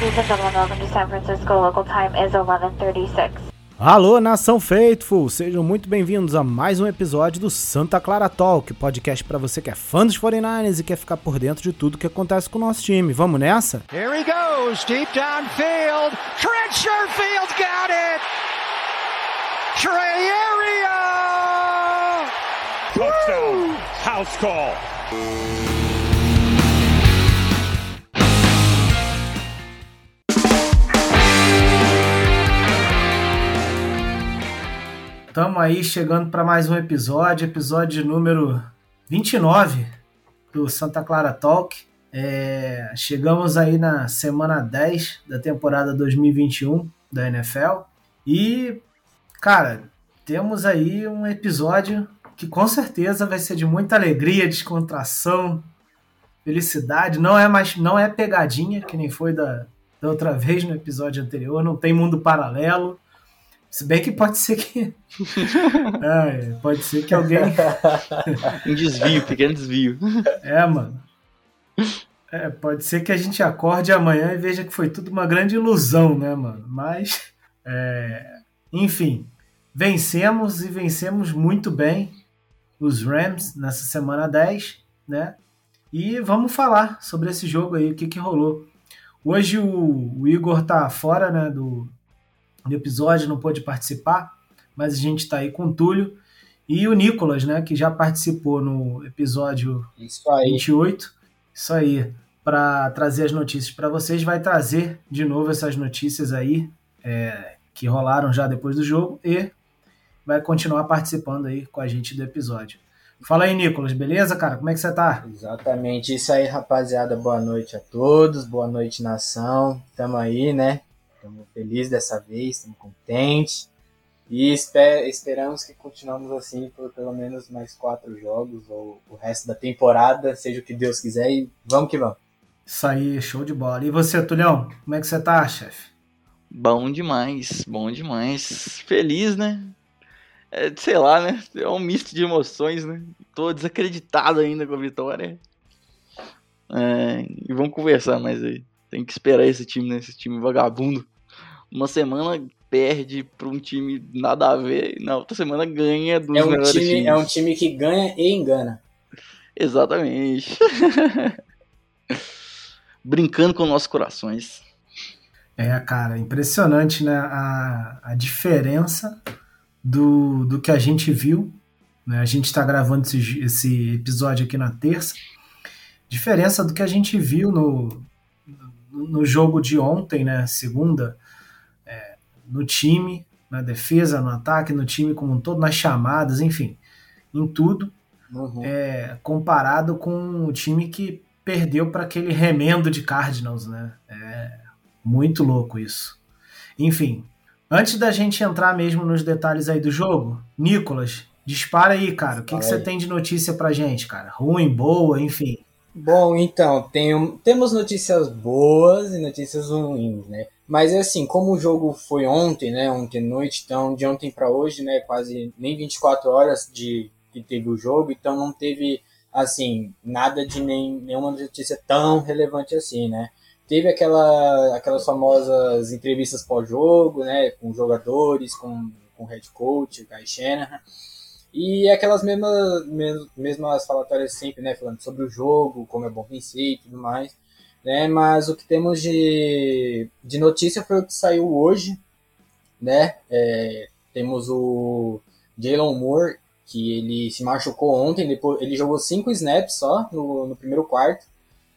Ladies and gentlemen, welcome to San Francisco. Local time is 11:36. Alô, nação Faithful! Sejam muito bem-vindos a mais um episódio do Santa Clara Talk, podcast para você que é fã dos 49ers e quer ficar por dentro de tudo que acontece com o nosso time. Vamos nessa? Here he goes, deep downfield. Trent Sherfield got it! Trey Area! Touchdown. House call. Estamos aí chegando para mais um episódio, episódio número 29 do Santa Clara Talk. É, chegamos aí na semana 10 da temporada 2021 da NFL e, cara, temos aí um episódio que com certeza vai ser de muita alegria, descontração, felicidade. Não é mais, não é pegadinha que nem foi da, da outra vez no episódio anterior. Não tem mundo paralelo. Se bem que pode ser que. é, pode ser que alguém. um desvio, pequeno desvio. É, mano. É, pode ser que a gente acorde amanhã e veja que foi tudo uma grande ilusão, né, mano? Mas. É... Enfim. Vencemos e vencemos muito bem os Rams nessa semana 10, né? E vamos falar sobre esse jogo aí, o que, que rolou. Hoje o, o Igor tá fora, né, do, do episódio, não pôde participar, mas a gente está aí com o Túlio e o Nicolas, né, que já participou no episódio Isso aí. 28. Isso aí, para trazer as notícias para vocês, vai trazer de novo essas notícias aí é, que rolaram já depois do jogo e vai continuar participando aí com a gente do episódio. Fala aí, Nicolas, beleza, cara? Como é que você tá? Exatamente isso aí, rapaziada. Boa noite a todos, boa noite, nação. Tamo aí, né? Estamos felizes dessa vez, estamos contentes. E esper esperamos que continuemos assim por pelo menos mais quatro jogos, ou o resto da temporada, seja o que Deus quiser, e vamos que vamos. Isso aí, show de bola. E você, Tulhão, como é que você tá, chefe? Bom demais, bom demais. Feliz, né? É, sei lá, né? É um misto de emoções, né? Tô desacreditado ainda com a vitória. É, e vamos conversar mais aí. Tem que esperar esse time, né? Esse time vagabundo. Uma semana perde para um time nada a ver, na outra semana ganha dos é um melhores time, times. É um time que ganha e engana. Exatamente. Brincando com nossos corações. É, cara, impressionante, né? A, a diferença do, do que a gente viu. Né? A gente está gravando esse, esse episódio aqui na terça. Diferença do que a gente viu no, no jogo de ontem, né? Segunda, é, no time, na defesa, no ataque, no time como um todo, nas chamadas, enfim, em tudo. Uhum. É, comparado com o time que perdeu para aquele remendo de Cardinals, né? É muito louco isso. Enfim, antes da gente entrar mesmo nos detalhes aí do jogo, Nicolas, dispara aí, cara. O que, que você tem de notícia pra gente, cara? Ruim, boa, enfim. Bom, então, tem, temos notícias boas e notícias ruins, né? Mas assim, como o jogo foi ontem, né? Ontem à noite, então de ontem para hoje, né? Quase nem 24 horas de que teve o jogo, então não teve assim nada de nem, nenhuma notícia tão relevante assim, né? Teve aquela, aquelas famosas entrevistas pós-jogo, né? Com jogadores, com, com head coach, Guy Shanahan. E aquelas mesmas, mesmas falatórias sempre, né? Falando sobre o jogo, como é bom vencer e tudo mais. Né? Mas o que temos de, de notícia foi o que saiu hoje, né? É, temos o Jalen Moore, que ele se machucou ontem, depois, ele jogou cinco snaps só no, no primeiro quarto,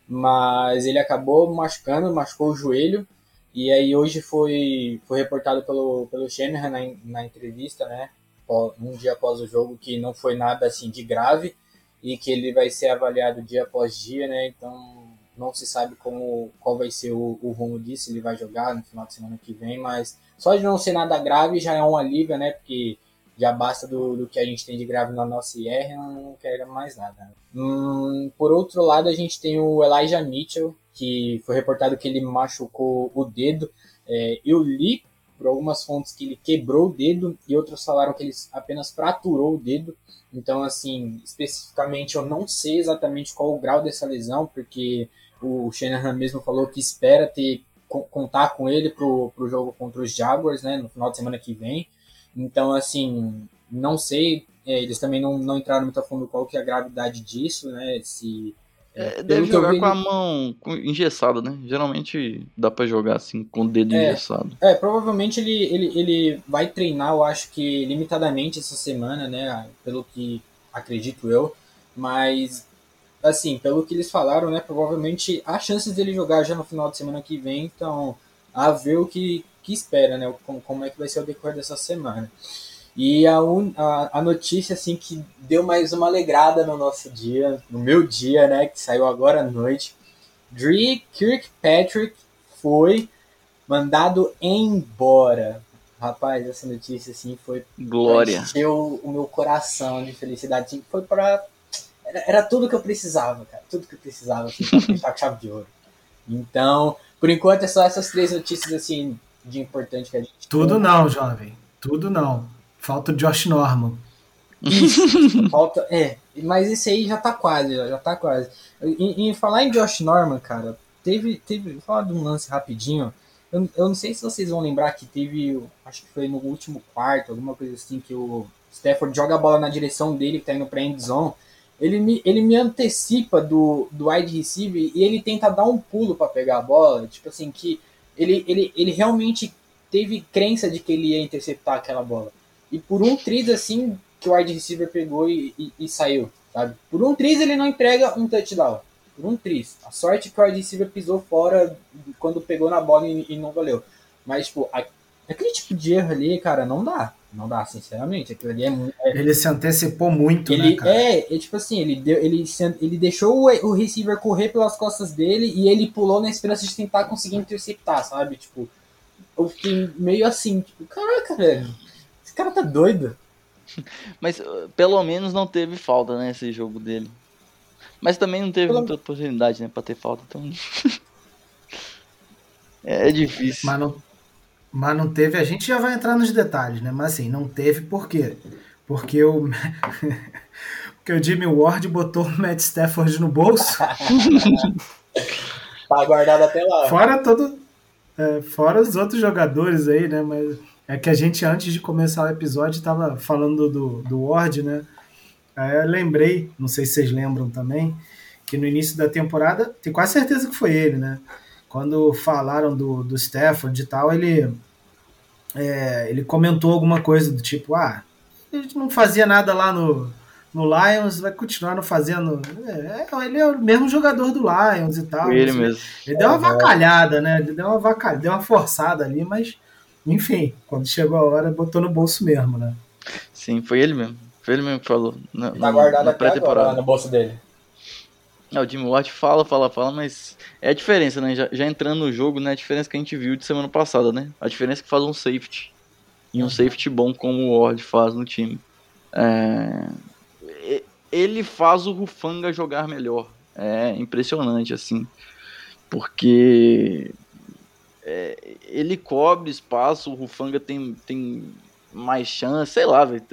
mas ele acabou machucando, machucou o joelho, e aí hoje foi, foi reportado pelo, pelo Shanahan na, na entrevista, né? Um dia após o jogo que não foi nada assim de grave e que ele vai ser avaliado dia após dia, né? Então não se sabe como qual vai ser o, o rumo disso, ele vai jogar no final de semana que vem, mas só de não ser nada grave já é um alívio, né? Porque já basta do, do que a gente tem de grave na nossa IR, não quero mais nada. Hum, por outro lado, a gente tem o Elijah Mitchell, que foi reportado que ele machucou o dedo. É, eu li por algumas fontes que ele quebrou o dedo e outros falaram que ele apenas fraturou o dedo. Então, assim, especificamente eu não sei exatamente qual o grau dessa lesão, porque o Shanahan mesmo falou que espera ter contar com ele pro, pro jogo contra os Jaguars, né, no final de semana que vem. Então, assim, não sei, é, eles também não, não entraram muito a fundo qual que é a gravidade disso, né, se... É, deve jogar vi, com a mão engessada, né? Geralmente dá para jogar assim, com o dedo é, engessado. É, provavelmente ele, ele, ele vai treinar, eu acho que limitadamente essa semana, né? Pelo que acredito eu. Mas assim, pelo que eles falaram, né, provavelmente há chances dele jogar já no final de semana que vem, então a ver o que, que espera, né, como, como é que vai ser o decorrer dessa semana. E a, un, a, a, notícia, assim, que deu mais uma alegrada no nosso dia, no meu dia, né, que saiu agora à noite, Dre Kirkpatrick foi mandado embora. Rapaz, essa notícia, assim, foi... Glória. Encheu o meu coração de felicidade. Foi para era, era, tudo que eu precisava, cara. Tudo que eu precisava, assim, pra chave de ouro. Então, por enquanto é só essas três notícias, assim, de importante que a gente. Tudo tem. não, jovem. Tudo não. Falta o Josh Norman. Isso, falta. É, mas esse aí já tá quase, já, já tá quase. Em, em falar em Josh Norman, cara, teve. teve vou falar de um lance rapidinho. Eu, eu não sei se vocês vão lembrar que teve. Acho que foi no último quarto, alguma coisa assim, que o Stafford joga a bola na direção dele, que tá indo pra end zone ele me, ele me antecipa do, do wide receiver e ele tenta dar um pulo para pegar a bola. Tipo assim, que ele, ele, ele realmente teve crença de que ele ia interceptar aquela bola. E por um triz assim, que o wide receiver pegou e, e, e saiu, sabe? Por um triz ele não entrega um touchdown. Por um triz. A sorte é que o wide receiver pisou fora quando pegou na bola e, e não valeu. Mas, tipo, a, aquele tipo de erro ali, cara, não dá. Não dá, sinceramente. Aquilo ali é. É... Ele se antecipou muito, ele, né, cara? É, é tipo assim, ele, deu, ele, ele deixou o, o receiver correr pelas costas dele e ele pulou na esperança de tentar conseguir interceptar, sabe? Tipo, eu fiquei meio assim, tipo, caraca, velho. Cara tá doido. Mas uh, pelo menos não teve falta, né, esse jogo dele. Mas também não teve pelo... muita oportunidade, né, pra ter falta, então. é difícil. Mas não, mas não teve, a gente já vai entrar nos detalhes, né? Mas assim, não teve por quê? Porque o, porque o Jimmy Ward botou o Matt Stafford no bolso. tá guardado até lá. Fora todo. É, fora os outros jogadores aí, né? Mas é que a gente, antes de começar o episódio, estava falando do, do Ward, né? Aí eu lembrei, não sei se vocês lembram também, que no início da temporada, tenho quase certeza que foi ele, né? quando falaram do, do Stafford e tal, ele, é, ele comentou alguma coisa do tipo, ah, a gente não fazia nada lá no, no Lions, vai continuar não fazendo. É, ele é o mesmo jogador do Lions e tal. Ele mesmo. Ele deu uma vacalhada, né? Ele deu uma vacalhada, deu uma forçada ali, mas enfim, quando chegou a hora, botou no bolso mesmo, né? Sim, foi ele mesmo. Foi ele mesmo que falou. Na, tá guardado na pré-temporada no bolso dele. Não, o Jimmy Ward fala, fala, fala, mas é a diferença, né? Já, já, entrando no jogo, né? A diferença que a gente viu de semana passada, né? A diferença é que faz um safety. E um safety bom como o Ward faz no time. É... Ele faz o Rufanga jogar melhor. É impressionante, assim. Porque é, ele cobre espaço, o Rufanga tem, tem mais chance, sei lá, véio,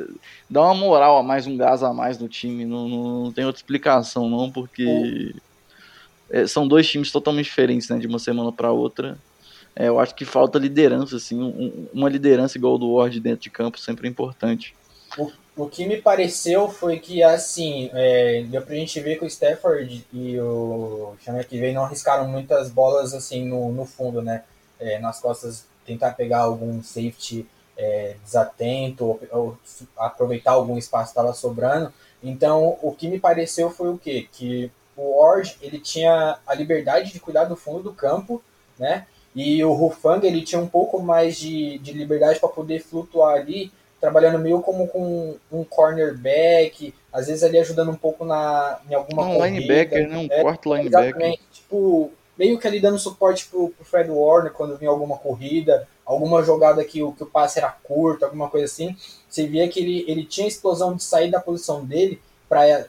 dá uma moral a mais, um gás a mais no time, não, não, não tem outra explicação não, porque é, são dois times totalmente diferentes, né, de uma semana para outra. É, eu acho que falta liderança, assim, um, uma liderança igual do Ward dentro de campo sempre é importante. O, o que me pareceu foi que, assim, é, deu pra gente ver que o Stafford e o Xavier que veio não arriscaram muitas bolas, assim, no, no fundo, né, é, nas costas, tentar pegar algum safety é, desatento ou, ou, aproveitar algum espaço que estava sobrando. Então, o que me pareceu foi o quê? Que o Ward, ele tinha a liberdade de cuidar do fundo do campo, né? E o Rufang, ele tinha um pouco mais de, de liberdade para poder flutuar ali, trabalhando meio como com um cornerback, às vezes ali ajudando um pouco na, em alguma um corrida. linebacker, né? Um é, quarto linebacker. Exatamente. Tipo, meio que ali dando suporte pro, pro Fred Warner quando vinha alguma corrida, alguma jogada que o, que o passe era curto, alguma coisa assim, você via que ele, ele tinha explosão de sair da posição dele para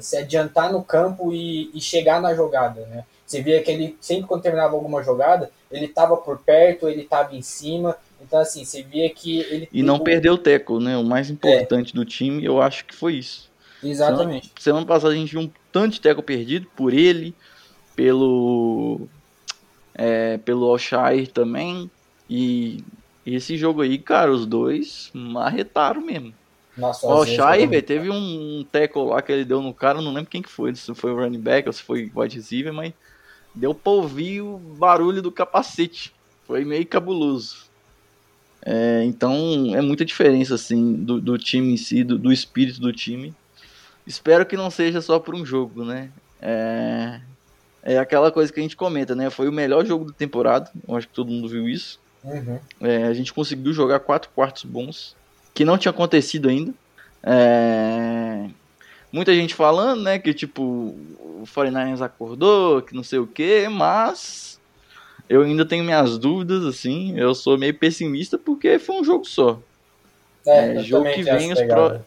se adiantar no campo e, e, chegar na jogada, né? Você via que ele sempre quando terminava alguma jogada, ele estava por perto, ele estava em cima, então assim, você via que ele e não perdeu o teco, né? O mais importante é. do time, eu acho que foi isso. Exatamente. Semana, semana passada a gente viu um tanto de teco perdido por ele, pelo é, pelo Alshire também. E esse jogo aí, cara, os dois marretaram mesmo. Nossa, O Alshire, velho, teve um tackle lá que ele deu no cara, não lembro quem que foi, se foi o running back ou se foi o wide receiver, mas deu pra ouvir o barulho do capacete. Foi meio cabuloso. É, então é muita diferença, assim, do, do time em si, do, do espírito do time. Espero que não seja só por um jogo, né? É, é aquela coisa que a gente comenta, né? Foi o melhor jogo da temporada, eu acho que todo mundo viu isso. Uhum. É, a gente conseguiu jogar quatro quartos bons, que não tinha acontecido ainda. É, muita gente falando, né, que tipo, o 49ers acordou, que não sei o que, mas eu ainda tenho minhas dúvidas, assim, eu sou meio pessimista porque foi um jogo só. É, É, jogo que vem os pro- pegada.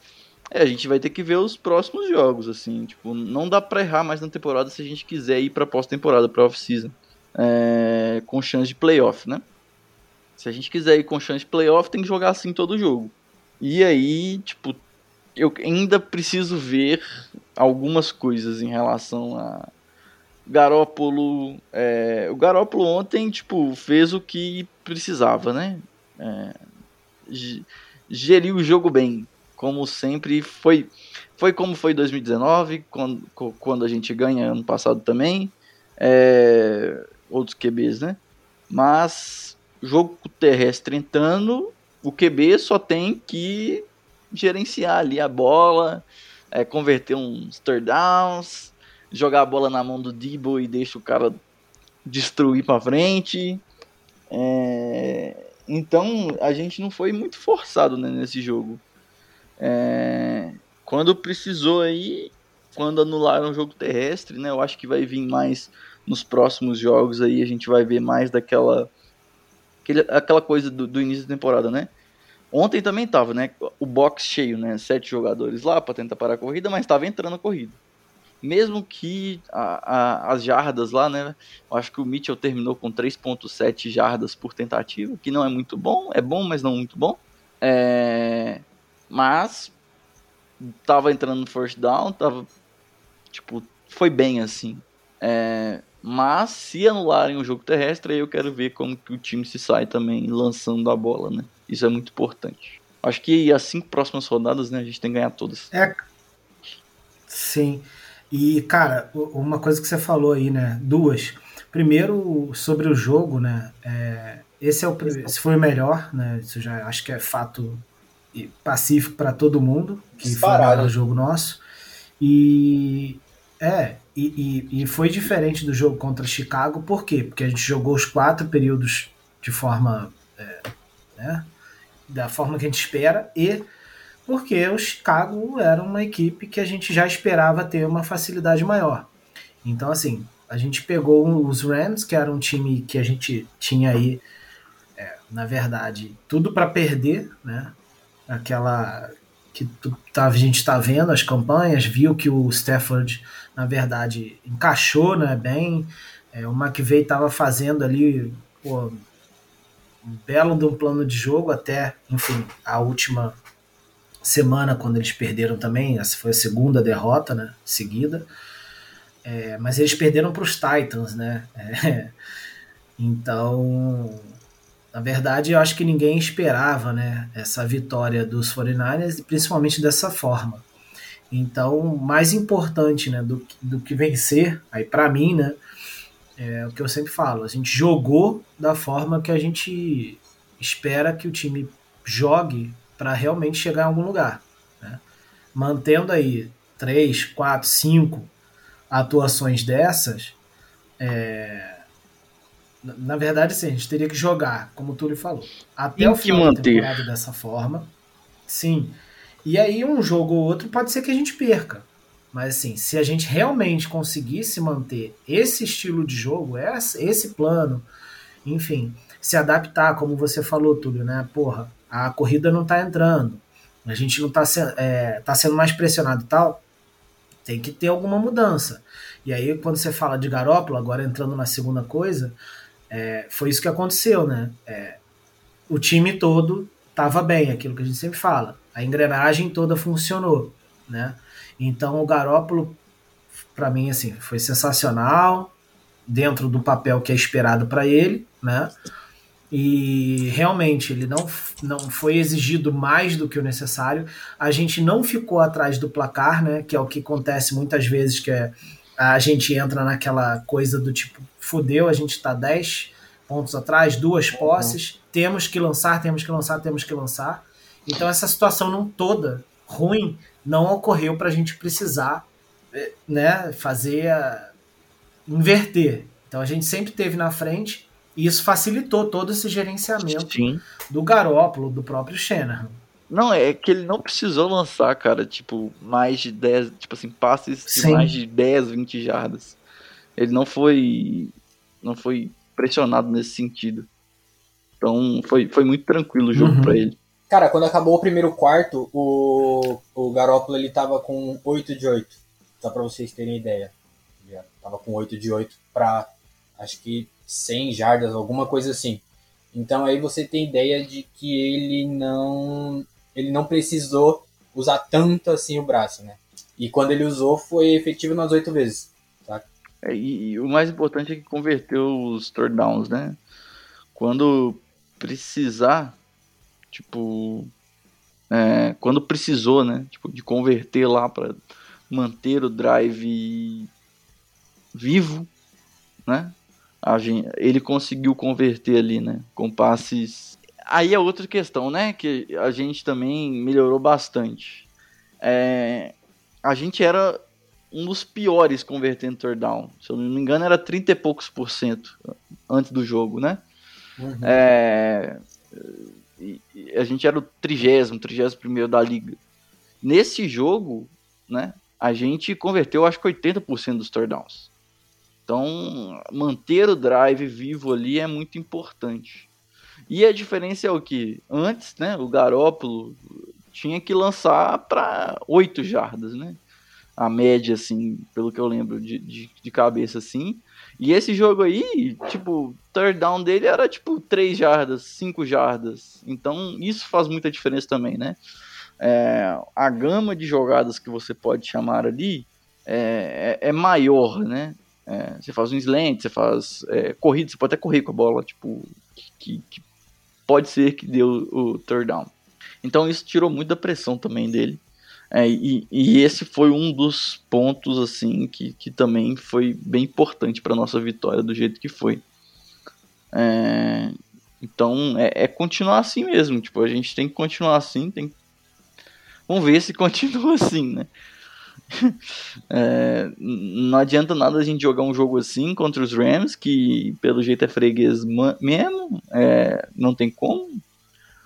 É, a gente vai ter que ver os próximos jogos, assim, tipo, não dá pra errar mais na temporada se a gente quiser ir pra pós-temporada, pra off-season, é, com chance de playoff, né? Se a gente quiser ir com chance de playoff, tem que jogar assim todo jogo. E aí, tipo, eu ainda preciso ver algumas coisas em relação a Garópolo. é, o Garópolo ontem, tipo, fez o que precisava, né? É, ge- geriu o jogo bem, como sempre foi. Foi como foi em 2019, quando, quando a gente ganha ano passado também. é, outros QBs, né? Mas jogo terrestre entrando, o QB só tem que gerenciar ali a bola, é, converter uns third downs, jogar a bola na mão do Debo e deixa o cara destruir pra frente. É, então a gente não foi muito forçado né, nesse jogo. É, quando precisou aí, quando anularam o jogo terrestre, né? Eu acho que vai vir mais nos próximos jogos aí, a gente vai ver mais daquela aquele, aquela coisa do, do início da temporada, né? Ontem também tava, né? O box cheio, né? Sete jogadores lá para tentar parar a corrida, mas estava entrando a corrida. Mesmo que a- a- as jardas lá, né? Eu acho que o Mitchell terminou com 3.7 jardas por tentativa, que não é muito bom, é bom, mas não muito bom. É, mas tava entrando no first down, tava tipo, foi bem assim. É, mas se anularem o jogo terrestre, aí eu quero ver como que o time se sai também lançando a bola, né? Isso é muito importante. Acho que as cinco próximas rodadas, né, a gente tem que ganhar todas. É. Sim. E, cara, uma coisa que você falou aí, né? Duas. Primeiro, sobre o jogo, né? é, esse, é o, esse foi o melhor, né? Isso já acho que é fato pacífico para todo mundo, que foi o Disparado. jogo nosso. E. É, e, e, e foi diferente do jogo contra Chicago, por quê? Porque a gente jogou os quatro períodos de forma. é, né, da forma que a gente espera e porque o Chicago era uma equipe que a gente já esperava ter uma facilidade maior. Então, assim, a gente pegou os Rams, que era um time que a gente tinha aí, é, na verdade, tudo para perder, né? Aquela que tu, tá, a gente está vendo as campanhas, viu que o Stafford, na verdade, encaixou né, bem. É, o McVeigh estava fazendo ali pô, um belo de um plano de jogo até, enfim, a última semana quando eles perderam também, essa foi a segunda derrota, né, seguida. É, mas eles perderam para os Titans, né? É, então, na verdade, eu acho que ninguém esperava, né, essa vitória dos 49ers, principalmente dessa forma. Então, mais importante, né, do, do que vencer, aí para mim, né, é o que eu sempre falo, a gente jogou da forma que a gente espera que o time jogue para realmente chegar em algum lugar. Né? Mantendo aí três, quatro, cinco atuações dessas, é... na verdade, sim, a gente teria que jogar, como o Túlio falou, até Tem o final da manter. temporada dessa forma. Sim. E aí, um jogo ou outro pode ser que a gente perca. Mas assim, se a gente realmente conseguisse manter esse estilo de jogo, esse, esse plano, enfim, se adaptar, como você falou, Túlio, né? Porra, a corrida não tá entrando, a gente não tá, se, é, tá sendo mais pressionado e tal, tem que ter alguma mudança. E aí, quando você fala de Garópolo, agora entrando na segunda coisa, é, foi isso que aconteceu, né? É, o time todo tava bem, aquilo que a gente sempre fala. A engrenagem toda funcionou, né? Então o Garópolo, para mim, assim, foi sensacional. dentro do papel que é esperado para ele, né? E realmente ele não, não foi exigido mais do que o necessário. A gente não ficou atrás do placar, né? Que é o que acontece muitas vezes, que é a gente entra naquela coisa do tipo, fudeu, a gente tá 10 pontos atrás, duas posses, uhum. temos que lançar, temos que lançar, temos que lançar. Então essa situação não toda ruim não ocorreu para a gente precisar eh, né, fazer a, inverter. Então a gente sempre teve na frente e isso facilitou todo esse gerenciamento Sim. do Garópolo, do próprio Shanahan. Não, é que ele não precisou lançar, cara, tipo, mais de 10, tipo assim, passes Sim. de mais de 10, 20 jardas. Ele não foi não foi pressionado nesse sentido. Então foi, foi muito tranquilo o jogo uhum. para ele. Cara, quando acabou o primeiro quarto, o, o Garópolo ele tava com 8 de 8. Só pra vocês terem ideia. Já tava com 8 de 8 pra acho que 100 jardas, alguma coisa assim. Então aí você tem ideia de que ele não ele não precisou usar tanto assim o braço, né? E quando ele usou foi efetivo nas oito vezes. É, e, e, o mais importante é que converteu os third downs, né? Quando precisar, tipo, é, quando precisou, né? Tipo, de converter lá para manter o drive vivo, né? Gente, ele conseguiu converter ali, né? Com passes. Aí é outra questão, né? Que a gente também melhorou bastante. É, a gente era um dos piores convertendo third down. Se eu não me engano, era 30 e poucos por cento antes do jogo, né? Uhum. É, a gente era o trigésimo, trigésimo primeiro da liga. Nesse jogo, né? A gente converteu acho que 80% dos third downs. Então, manter o drive vivo ali é muito importante. E a diferença é o que? Antes, né, o Garópolo tinha que lançar para 8 jardas, né? A média, assim, pelo que eu lembro de, de, de, cabeça, assim. E esse jogo aí, tipo, third down dele era tipo 3 jardas, 5 jardas. Então, isso faz muita diferença também, né? É, a gama de jogadas que você pode chamar ali é, é, é maior, né? É, você faz um slant, você faz é, corrida, você pode até correr com a bola, tipo, que, que pode ser que deu o third down. Então isso tirou muito da pressão também dele. É, e, e, esse foi um dos pontos assim que, que também foi bem importante para nossa vitória do jeito que foi. É, então é, é, continuar assim mesmo. Tipo, a gente tem que continuar assim. Tem... Vamos ver se continua assim, né? é, não adianta nada a gente jogar um jogo assim contra os Rams, que pelo jeito é freguês mesmo, é, não tem como.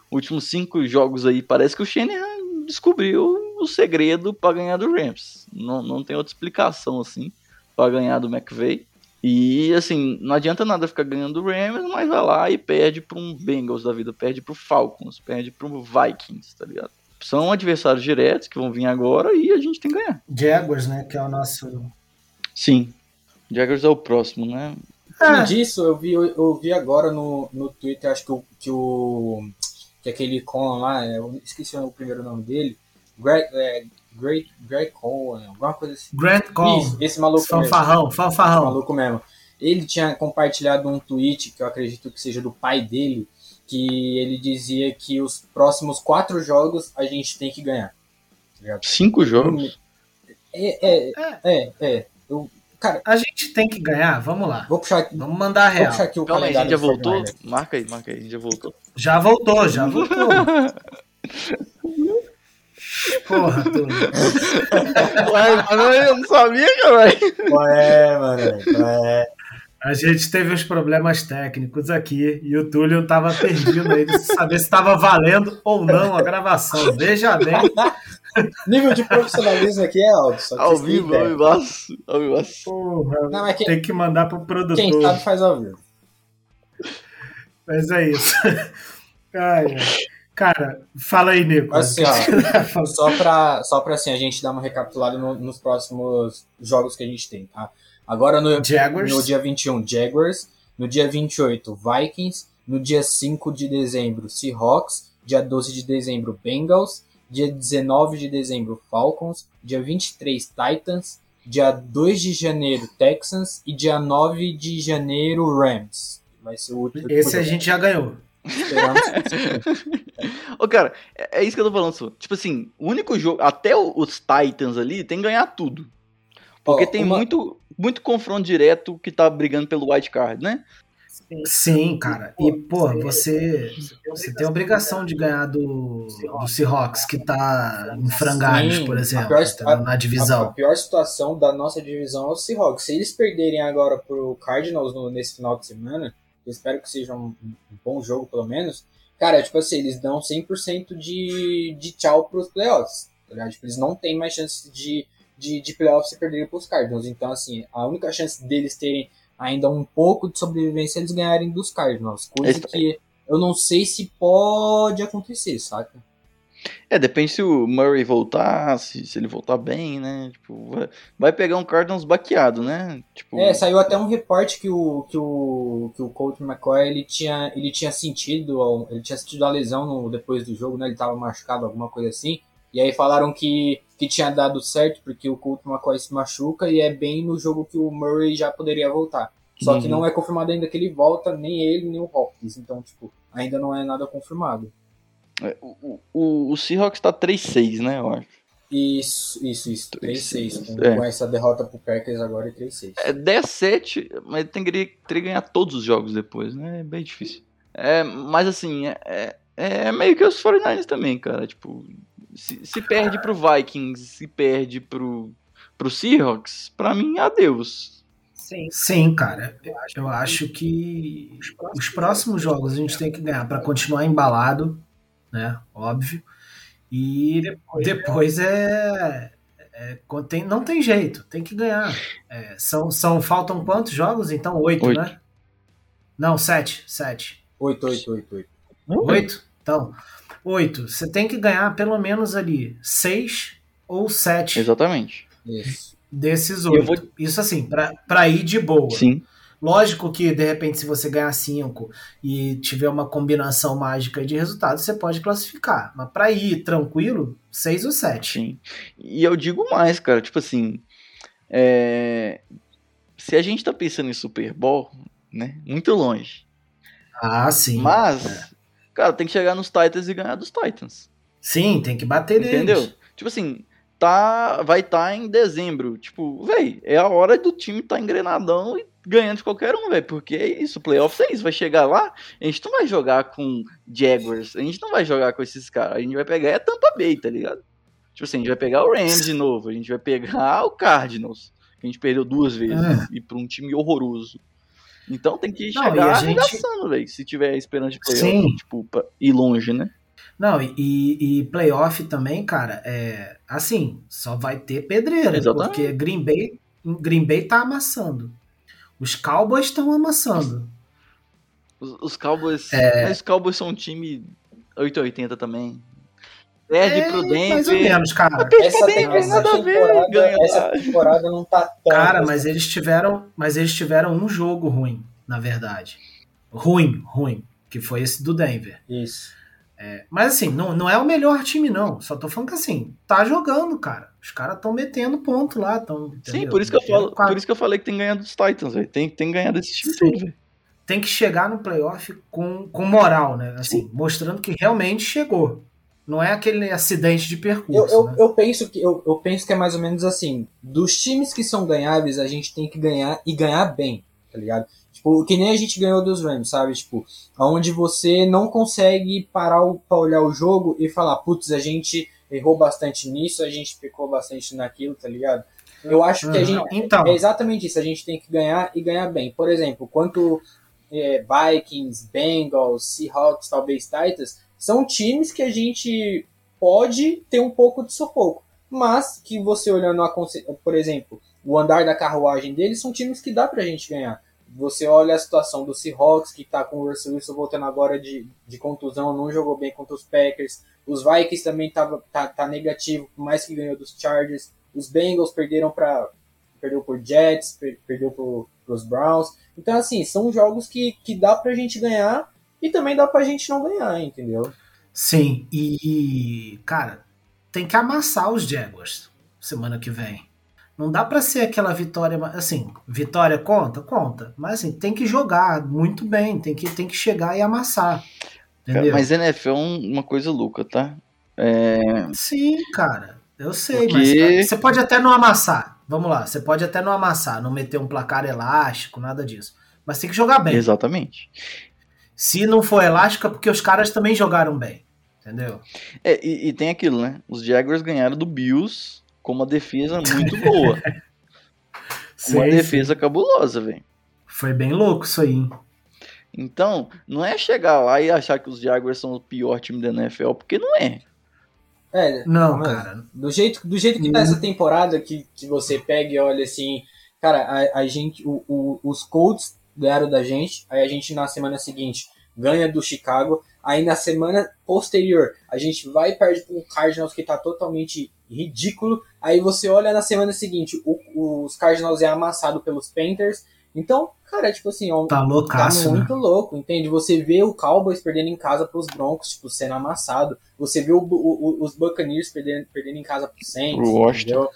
Últimos cinco jogos aí, parece que o Shanahan descobriu o segredo para ganhar do Rams. Não, não tem outra explicação assim para ganhar do McVay. E assim, não adianta nada ficar ganhando do Rams, mas vai lá e perde para um Bengals da vida, perde para o Falcons, perde para o Vikings, tá ligado? são adversários diretos que vão vir agora e a gente tem que ganhar. Jaguars, né? Que é o nosso. Sim. Jaguars é o próximo, né? Ah. disso, eu vi, eu vi agora no, no Twitter, acho que o, que o. Que aquele Con lá, eu esqueci o primeiro nome dele. Greg, é, Great, Greg Cohen, alguma coisa assim. Grant Cohen. Isso, esse maluco fanfarrão, mesmo. Fanfarrão, Esse maluco mesmo. Ele tinha compartilhado um tweet, que eu acredito que seja do pai dele, que ele dizia que os próximos quatro jogos a gente tem que ganhar. Tá Cinco jogos? É, é, é, é. é. Eu, cara, a gente tem que ganhar, vamos lá. Vou puxar aqui. Vamos mandar a real. Vou puxar aqui o Calma aí, a gente já voltou? Marca aí, marca aí, a gente já voltou. Já voltou, já voltou. Porra, tu. Ué, mano, eu não sabia, cara. Ué, mano. Ué. A gente teve uns problemas técnicos aqui e o Túlio estava perdido aí de saber se estava valendo ou não a gravação. Veja bem. Nível de profissionalismo aqui é alto. Só que ao vivo, ao vivo, ao vivo. Porra, não, quem, tem que mandar pro produtor. Quem sabe faz ao vivo. Mas é isso. Ai, cara, fala aí, Nico. Assim, ó, só para só pra assim, a gente dar uma recapitulada no, nos próximos jogos que a gente tem, tá? Agora no, Jaguars. no dia 21, Jaguars. No dia 28, Vikings. No dia 5 de dezembro, Seahawks. Dia 12 de dezembro, Bengals. Dia 19 de dezembro, Falcons. Dia 23, Titans. dia 2 de janeiro Texans e dia 9 de janeiro Rams. Vai ser o último. Esse a gente já ganhou. Ô, cara, é, é isso que eu tô falando, só. Tipo assim, o único jogo. Até os Titans ali tem que ganhar tudo. Porque Ó, tem uma- muito, muito confronto direto que tá brigando pelo wild card, né? Sim, cara. E, pô, você, você tem a obrigação de ganhar do, do Seahawks, que tá em frangalhos, Sim, por a exemplo, pior- tá na A, a divisão. pior situação da nossa divisão é o Seahawks. Se eles perderem agora pro Cardinals no- nesse final de semana, eu espero que seja um, um bom jogo pelo menos. Cara, tipo assim, eles dão 100% de, de tchau pros playoffs. Tá ligado? Tipo, eles não têm mais chance de, de, de playoffs se perderem pros Cardinals. Então, assim, a única chance deles terem ainda um pouco de sobrevivência é eles ganharem dos Cardinals. Coisa Esse- que eu não sei se pode acontecer, saca? É, depende se o Murray voltar, se, se ele voltar bem, né? Tipo, vai, vai pegar um Cardinals baqueado, né? Tipo, É, saiu até um reporte que o que o que o Colt McCoy ele tinha ele tinha sentido ele tinha sentido a lesão no, depois do jogo, né? Ele tava machucado, alguma coisa assim. E aí falaram que que tinha dado certo porque o Colt McCoy se machuca e é bem no jogo que o Murray já poderia voltar. Só que Uhum. não é confirmado ainda que ele volta, nem ele, nem o Hopkins. Então, tipo, ainda não é nada confirmado. É, o, o, o Seahawks tá 3-6, né? Eu acho. Isso, isso, isso. 3-6. Com, É. com essa derrota pro Packers agora é 3-6. É 10-7, mas tem que, teria que ganhar todos os jogos depois, né? É bem difícil. É, mas assim, é, é, é meio que os 49ers também, cara. Tipo, se, se perde pro Vikings, se perde pro, pro Seahawks, pra mim, adeus. Sim, cara. Eu acho que os próximos jogos a gente tem que ganhar para continuar embalado, né? Óbvio. E depois é, é- tem- não tem jeito, tem que ganhar. É, são, são faltam quantos jogos? Então oito, Oito. né? Não, sete, sete. 8, 8, 8, 8. Oito? Então, oito. Você tem que ganhar pelo menos ali seis ou sete Exatamente. Isso. desses oito. vou- Isso assim, pra, pra ir de boa. Sim. Lógico que, de repente, se você ganhar cinco e tiver uma combinação mágica de resultados, você pode classificar. Mas pra ir tranquilo, seis ou sete. Sim. E eu digo mais, cara, tipo assim, é, se a gente tá pensando em Super Bowl, né, muito longe. Ah, sim. Mas, cara, tem que chegar nos Titans e ganhar dos Titans. Sim, tem que bater neles. Entendeu? Tipo assim, tá, vai estar em dezembro. Tipo, véi, é a hora do time tá engrenadão e ganhando de qualquer um, velho. Porque é isso, playoffs é isso. Vai chegar lá, a gente não vai jogar com Jaguars, a gente não vai jogar com esses caras. A gente vai pegar é Tampa Bay, tá ligado? Tipo assim, a gente vai pegar o Rams de novo, a gente vai pegar o Cardinals, que a gente perdeu duas vezes, É. e pra um time horroroso. Então tem que Não, chegar e a gente- arregaçando, velho, se tiver esperança de playoff, Sim. tipo, pra ir longe, né? Não, e, e playoff também, cara, é assim, só vai ter pedreira, Exatamente. porque Green Bay, Green Bay tá amassando. Os Cowboys estão amassando. Os, os Cowboys. É. Mas os Cowboys são um time 880 também. Perde pro Denver. mais ou menos, cara. Essa, Denver, essa nada a ver, temporada, ganha essa temporada não tá tão. Cara, mas eles tiveram, mas eles tiveram um jogo ruim, na verdade. Ruim, ruim, que foi esse do Denver. Isso. Mas assim, não, não é o melhor time, não. Só tô falando que assim, tá jogando, cara. Os caras estão metendo ponto lá. Tão, Sim, por isso que eu falo, Quatro. por isso que eu falei que tem que ganhar dos Titans, velho. Tem, tem que ganhar desse time Sim. tudo, velho. Tem que chegar no playoff com, com moral, né? Assim, mostrando que realmente chegou. Não é aquele acidente de Eu, percurso. eu, né? eu, penso que, eu, eu penso que é mais ou menos assim. Dos times que são ganháveis, a gente tem que ganhar e ganhar bem, tá ligado? Tipo, que nem a gente ganhou dos Rams, sabe? Tipo, onde você não consegue parar o, pra olhar o jogo e falar, putz, a gente errou bastante nisso, a gente pecou bastante naquilo, tá ligado? Eu acho que a Uhum. gente. Então. É exatamente isso, a gente tem que ganhar e ganhar bem. Por exemplo, quanto é, Vikings, Bengals, Seahawks, talvez Titans, são times que a gente pode ter um pouco de sufoco. Mas que você olhando, a, por exemplo, o andar da carruagem deles, são times que dá pra gente ganhar. Você olha a situação do Seahawks, que tá com o Russell Wilson voltando agora de, de contusão, não jogou bem contra os Packers. Os Vikings também tava, tá, tá negativo, por mais que ganhou dos Chargers. Os Bengals perderam para perdeu por Jets, per- perdeu pro, pros Browns. Então, assim, são jogos que, que dá pra gente ganhar e também dá pra gente não ganhar, entendeu? Sim, e, cara, tem que amassar os Jaguars semana que vem. Não dá para ser aquela vitória, assim, vitória conta, conta, mas assim, tem que jogar muito bem, tem que, tem que chegar e amassar. Entendeu? Mas NFL é uma coisa louca, tá? É... Sim, cara, eu sei, Porque... mas você pode até não amassar. Vamos lá, você pode até não amassar, não meter um placar elástico, nada disso. Mas tem que jogar bem. Exatamente. Se não for elástico, é porque os caras também jogaram bem. Entendeu? É, e, e, tem aquilo, né? Os Jaguars ganharam do Bills com uma defesa muito boa. uma defesa sim. cabulosa, velho. Foi bem louco isso aí. Hein? Então, não é chegar lá e achar que os Jaguars são o pior time da NFL, porque não é. É, não, mano, cara. Do jeito, do jeito que tá essa temporada, que, que você pega e olha assim, cara, a, a gente, o, o, os Colts ganharam da gente, aí a gente na semana seguinte ganha do Chicago, Aí na semana posterior, a gente vai e perde com o Cardinals, que tá totalmente ridículo. Aí você olha na semana seguinte, o, os Cardinals é amassado pelos Panthers. Então, cara, tipo assim, ó, tá, loucaço, tá muito né? louco, entende? Você vê o Cowboys perdendo em casa pros Broncos, tipo, sendo amassado. Você vê o, o, os Buccaneers perdendo, perdendo em casa pros Saints, o Washington.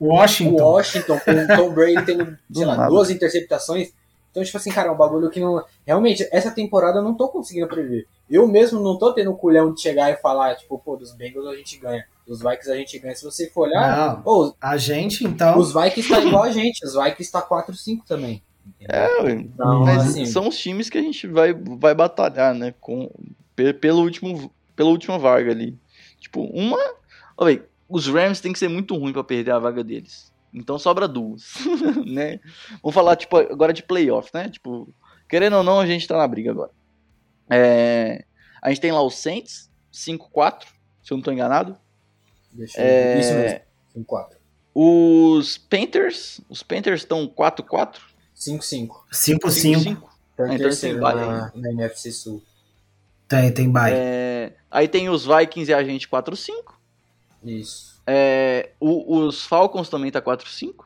Washington. O Washington, com o Tom Brady tendo, sei lá, duas interceptações. Então, tipo assim, cara, é um bagulho que não. Realmente, essa temporada eu não tô conseguindo prever. Eu mesmo não tô tendo o culhão de chegar e falar, tipo, pô, dos Bengals a gente ganha. Dos Vikings a gente ganha. Se você for olhar. Não, pô, a gente, então. Os Vikings tá igual a gente. Os Vikings tá 4-5 também. É, então, mas assim, são os times que a gente vai, vai batalhar, né? Com, pelo último, pela última vaga ali. Tipo, uma. Olha, os Rams tem que ser muito ruim para perder a vaga deles. Então sobra duas, né? Vamos falar, tipo, agora de playoff, né? Tipo, querendo ou não, a gente tá na briga agora. É, a gente tem lá o Saints, 5-4, se eu não tô enganado. Deixa eu é, Isso mesmo, 5-4. Os Panthers, os Panthers estão 4-4. 5-5. 5-5. Ah, então tem na, na NFC Sul. Tem, tem bye. É, aí tem os Vikings e a gente 4-5. Isso. É, o, os Falcons também tá 4-5.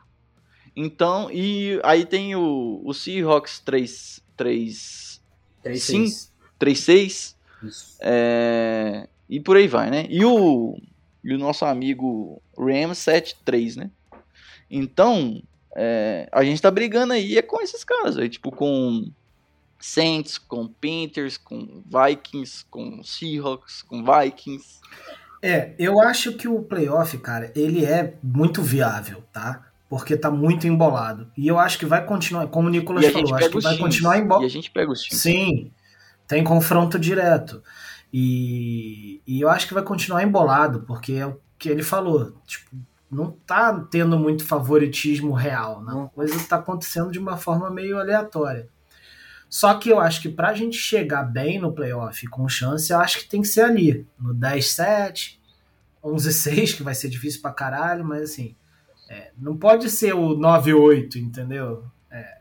Então, e aí tem o, o Seahawks 3 3 3 3-6. É, e por aí vai, né? E o, e o nosso amigo Ram 7-3, né? Então, é, a gente tá brigando aí é com esses caras, aí, tipo com Saints, com Panthers, com Vikings, com Seahawks, com Vikings. É, eu acho que o playoff, cara, ele é muito viável, tá? Porque tá muito embolado. E eu acho que vai continuar, como o Nicolas falou, acho que vai times, continuar embolado. E a gente pega os times. Sim, tem confronto direto. E, e eu acho que vai continuar embolado, porque é o que ele falou. Tipo, não tá tendo muito favoritismo real, não. A coisa tá acontecendo de uma forma meio aleatória. Só que eu acho que pra gente chegar bem no playoff com chance, eu acho que tem que ser ali, no 10-7, 11-6, que vai ser difícil pra caralho, mas assim, é, não pode ser o 9-8, entendeu? É,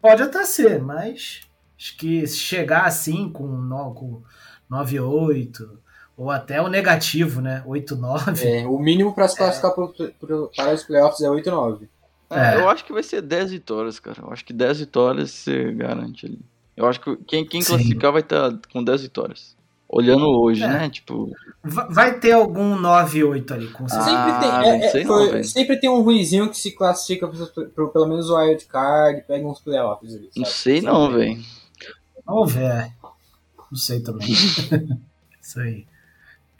pode até ser, mas acho que se chegar assim com, com 9-8, ou até o negativo, né? 8-9. É, o mínimo para se classificar é. pro, pro, para os playoffs é 8-9. É. Eu acho que vai ser 10 vitórias, cara. Eu acho que 10 vitórias você garante ali. Eu acho que quem, quem classificar vai estar com 10 vitórias. Olhando hoje, é. né? Tipo. Vai ter algum 9-8 ali, com certeza. Sempre tem, ah, é, é foi, não, sempre tem um ruizinho que se classifica pro, pelo menos o wild card, pega uns playoffs ali. Sabe? Não sei não, velho. Vamos ver. Não sei também. Isso aí.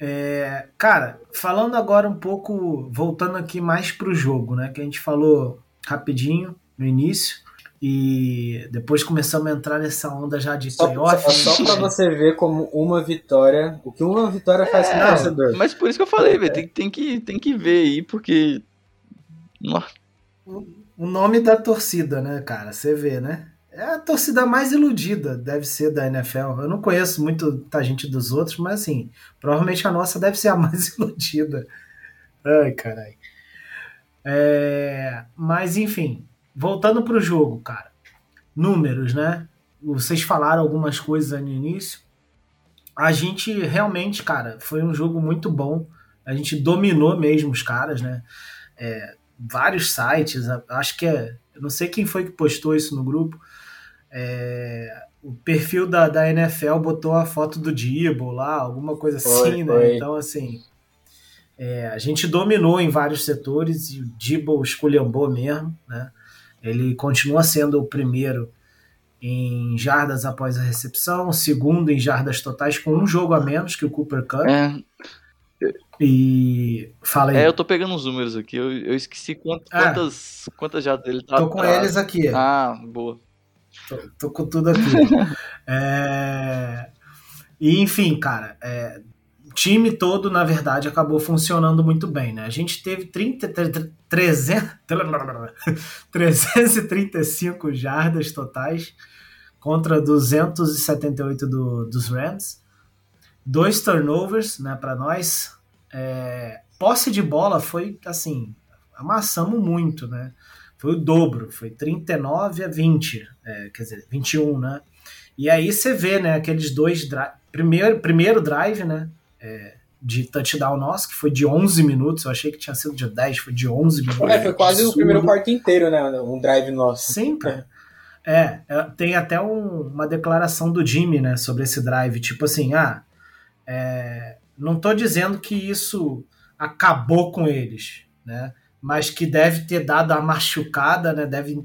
É, cara, falando agora um pouco, voltando aqui mais pro jogo, né? Que a gente falou rapidinho no início e depois começamos a entrar nessa onda já de playoff. Só, só para você ver como uma vitória, o que uma vitória faz é, com o torcedor. Mas por isso que eu falei, velho, tem, tem, que, tem que ver aí, porque. O nome da torcida, né, cara? Você vê, né? É a torcida mais iludida, deve ser da NFL. Eu não conheço muito a gente dos outros, mas assim, provavelmente a nossa deve ser a mais iludida. Ai, caralho. É, mas enfim, voltando pro jogo, cara. Números, né? Vocês falaram algumas coisas no início. A gente realmente, cara, foi um jogo muito bom. A gente dominou mesmo os caras, né? É, vários sites, acho que é. Eu não sei quem foi que postou isso no grupo, é, o perfil da, da NFL botou a foto do Dibble lá, alguma coisa assim, foi, né? Foi. Então, assim. É, a gente dominou em vários setores e o Dibble esculhambou mesmo, né? Ele continua sendo o primeiro em jardas após a recepção, o segundo em jardas totais com um jogo a menos que o Cooper Cup. É, E fala aí. é, eu tô pegando os números aqui. Eu, eu esqueci quant- Ah. quantas, quantas já ele tá. Tô com atrás. eles aqui. Ah, boa. Tô, tô com tudo aqui. É, E, enfim, cara, é, o time todo, na verdade, acabou funcionando muito bem, né? A gente teve 30, tre- tre- 300, 335 jardas totais contra 278 do, dos Rams. Dois turnovers, né, para nós. É, posse de bola foi, assim, amassamos muito, né? Foi o dobro, foi 39 a 20, é, quer dizer, 21, né? E aí você vê, né, aqueles dois drive, primeiro, primeiro drive, né, é, de touchdown nosso, que foi de 11 minutos, eu achei que tinha sido de 10, foi de 11 minutos. É, foi quase o Absurdo. primeiro quarto inteiro, né? Um drive nosso. Sim, cara. É, é, tem até um- uma declaração do Jimmy, né, sobre esse drive, tipo assim, ah, é, não tô dizendo que isso acabou com eles, né, mas que deve ter dado a machucada, né, deve,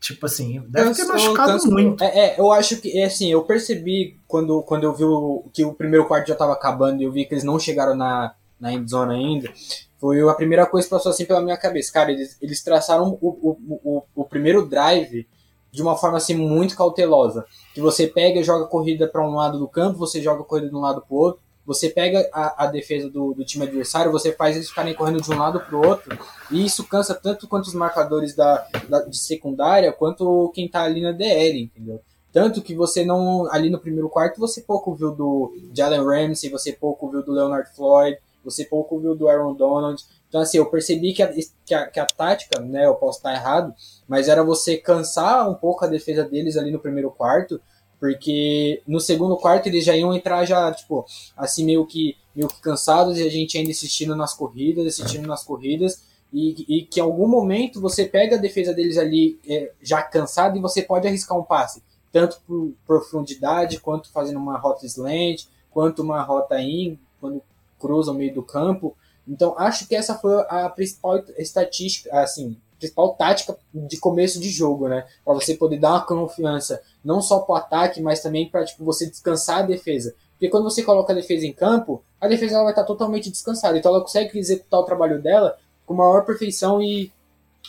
tipo assim, deve ter machucado cansou. muito. É, é, eu acho que, é assim, eu percebi quando, quando eu vi o, que o primeiro quarto já tava acabando e eu vi que eles não chegaram na, na endzone ainda, foi a primeira coisa que passou assim pela minha cabeça. Cara, eles, eles traçaram o, o, o, o primeiro drive de uma forma assim muito cautelosa. Que você pega e joga a corrida para um lado do campo, você joga a corrida de um lado pro outro, você pega a, a defesa do, do time adversário, você faz eles ficarem correndo de um lado pro outro, e isso cansa tanto quanto os marcadores da, da- de secundária, quanto quem tá ali na DL, entendeu? Tanto que você não. Ali no primeiro quarto, você pouco viu do Jalen Ramsey, você pouco viu do Leonard Floyd, você pouco viu do Aaron Donald. Então, assim, eu percebi que a, que a, que a tática, né, eu posso estar errado, mas era você cansar um pouco a defesa deles ali no primeiro quarto, porque no segundo quarto eles já iam entrar já, tipo, assim, meio que, meio que cansados e a gente ainda insistindo nas corridas, insistindo nas corridas, e, e que em algum momento você pega a defesa deles ali é, já cansada e você pode arriscar um passe, tanto por profundidade, quanto fazendo uma rota slant, quanto uma rota in, quando cruza o meio do campo. Então, acho que essa foi a principal estatística, assim, principal tática de começo de jogo, né? Para você poder dar uma confiança não só para o ataque, mas também para tipo, você descansar a defesa. Porque quando você coloca a defesa em campo, a defesa ela vai estar totalmente descansada. Então ela consegue executar o trabalho dela com maior perfeição e,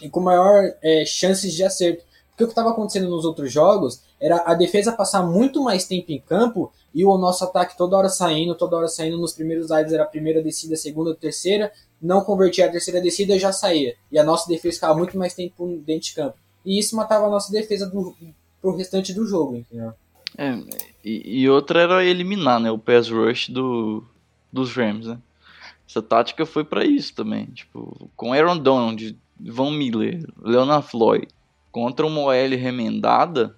e com maior é, chances de acerto. Porque o que estava acontecendo nos outros jogos era a defesa passar muito mais tempo em campo e o nosso ataque toda hora saindo, toda hora saindo. Nos primeiros drives era a primeira descida, a segunda, a terceira. Não convertia a terceira descida já saía. E a nossa defesa ficava muito mais tempo dentro de campo. E isso matava a nossa defesa do, pro restante do jogo, entendeu? É, e, e outra era eliminar, né, o pass rush do, dos Rams, né? Essa tática foi pra isso também, tipo, com Aaron Donald, Von Miller, Leonard Floyd contra uma OL remendada,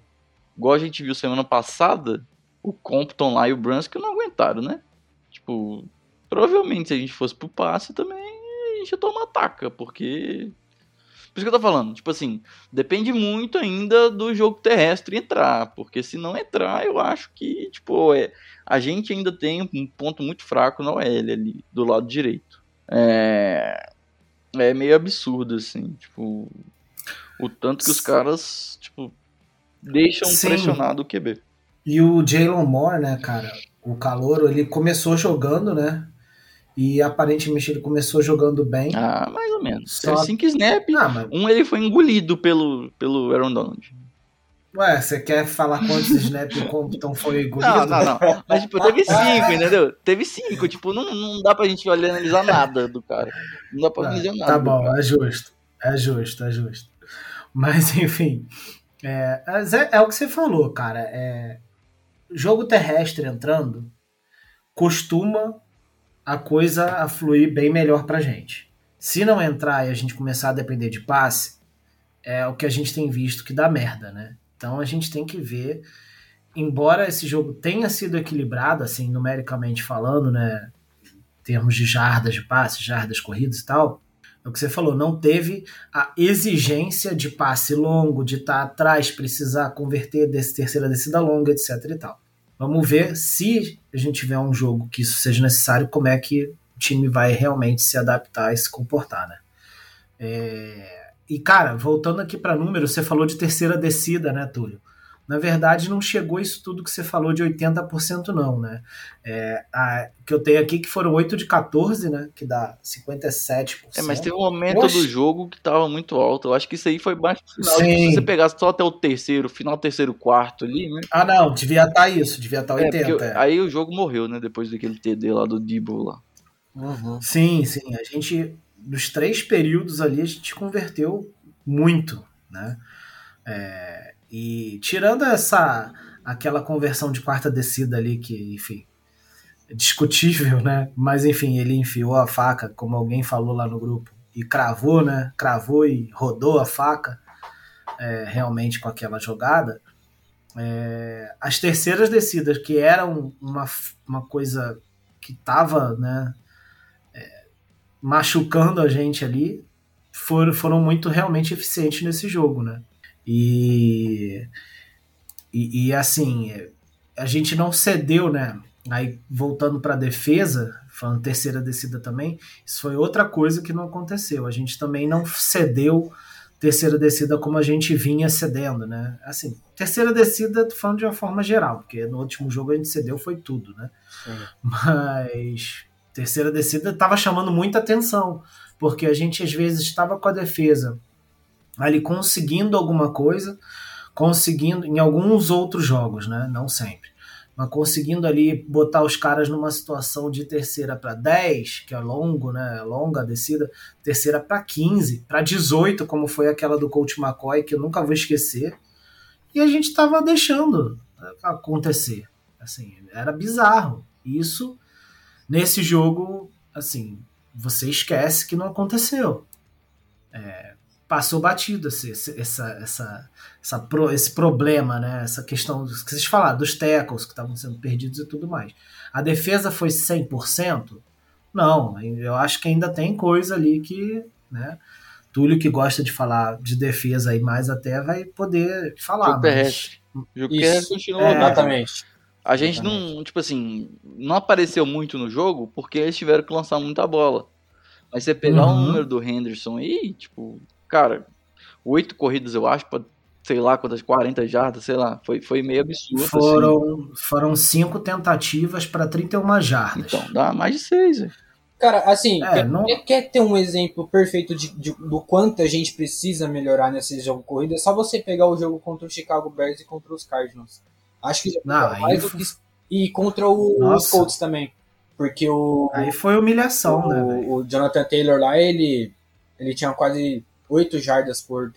igual a gente viu semana passada, o Compton lá e o Brunskill não aguentaram, né? Tipo, provavelmente se a gente fosse pro passe também, a gente ia tomar ataca, porque por isso que eu tô falando, tipo assim, depende muito ainda do jogo terrestre entrar, porque se não entrar, eu acho que, tipo, é, a gente ainda tem um ponto muito fraco na OL ali, do lado direito. É, é meio absurdo, assim, tipo, o tanto que os caras, tipo, deixam Sim. pressionado o QB. E o Jalen Moore, né, cara, o calouro, ele começou jogando, né? E aparentemente ele começou jogando bem. Ah, mais ou menos. Só- É 5 snap, Ah, mas, um ele foi engolido pelo, pelo Aaron Donald. ué, você quer falar quantos snaps o Compton foi engolido? Não, não, não. Mas, tipo, teve cinco, entendeu? Teve cinco. Tipo, não, não dá pra gente olhar, analisar nada do cara. Não dá pra Ah, analisar nada. tá bom, é justo. É justo, é justo. Mas, enfim. É, é, é o que você falou, cara. É, jogo terrestre entrando costuma a coisa a fluir bem melhor pra gente. Se não entrar e a gente começar a depender de passe, é o que a gente tem visto que dá merda, né? Então a gente tem que ver, embora esse jogo tenha sido equilibrado, assim, numericamente falando, né? Em termos de jardas de passe, jardas corridas e tal, é o que você falou, não teve a exigência de passe longo, de estar atrás, precisar converter desse terceira descida longa, etc e tal. Vamos ver se a gente tiver um jogo que isso seja necessário, como é que o time vai realmente se adaptar e se comportar, né? É, e cara, voltando aqui para número, você falou de terceira descida, né, Túlio? Na verdade, não chegou isso tudo que você falou de 80%, não, né? É, a, que eu tenho aqui que foram 8 de 14, né? Que dá 57%. É, mas teve um momento Oxe. do jogo que tava muito alto. Eu acho que isso aí foi baixo. Se você pegasse só até o terceiro, final terceiro, quarto ali, né? Ah, não, devia estar tá isso, devia estar tá 80. É, é. Aí o jogo morreu, né? Depois daquele TD lá do Debo lá. Uhum. Sim, sim. A gente, nos três períodos ali, a gente converteu muito, né? É, e tirando essa aquela conversão de quarta descida ali que, enfim, é discutível, né? Mas enfim, ele enfiou a faca, como alguém falou lá no grupo, e cravou, né? Cravou e rodou a faca é, realmente com aquela jogada. É, as terceiras descidas, que eram uma, uma coisa que estava né, é, machucando a gente ali, foram, foram muito realmente eficientes nesse jogo, né? E, e, e, assim, a gente não cedeu, né? Aí voltando para a defesa, falando terceira descida também, isso foi outra coisa que não aconteceu. A gente também não cedeu terceira descida como a gente vinha cedendo, né? Assim, terceira descida, tô falando de uma forma geral, porque no último jogo a gente cedeu foi tudo, né? Sim. Mas terceira descida estava chamando muita atenção, porque a gente às vezes estava com a defesa ali conseguindo alguma coisa, conseguindo em alguns outros jogos, né? Não sempre. Mas conseguindo ali botar os caras numa situação de terceira para 10, que é longo, né? Longa a descida, terceira para 15, para 18, como foi aquela do Coach McCoy, que eu nunca vou esquecer. E a gente estava deixando acontecer. Assim, era bizarro. Isso nesse jogo, assim, você esquece que não aconteceu. É, passou batido esse, essa, essa, essa pro, esse problema, né? essa questão que vocês falaram, dos tackles que estavam sendo perdidos e tudo mais. A defesa foi 100%? Não, eu acho que ainda tem coisa ali que. Né? Túlio, que gosta de falar de defesa aí mais até, vai poder falar. Jogo terrestre. Jogo terrestre continua. É, exatamente. A gente não, tipo assim, não apareceu muito no jogo porque eles tiveram que lançar muita bola. Mas você pegar uhum. o número do Henderson aí, tipo, cara, oito corridas, eu acho, pra, sei lá quantas, 40 jardas, sei lá, foi, foi meio absurdo. Assim. Foram, assim. foram cinco tentativas para 31 jardas. Então, dá mais de seis, véio. Cara, assim, é, quer, não... quer, ter um exemplo perfeito de, de, do quanto a gente precisa melhorar nesse jogo corrida? É só você pegar o jogo contra o Chicago Bears e contra os Cardinals. Acho que não, mais do que... E contra o, os Colts também. Porque o. Aí foi humilhação, o, né? O Jonathan Taylor lá, ele, ele tinha quase 8 jardas por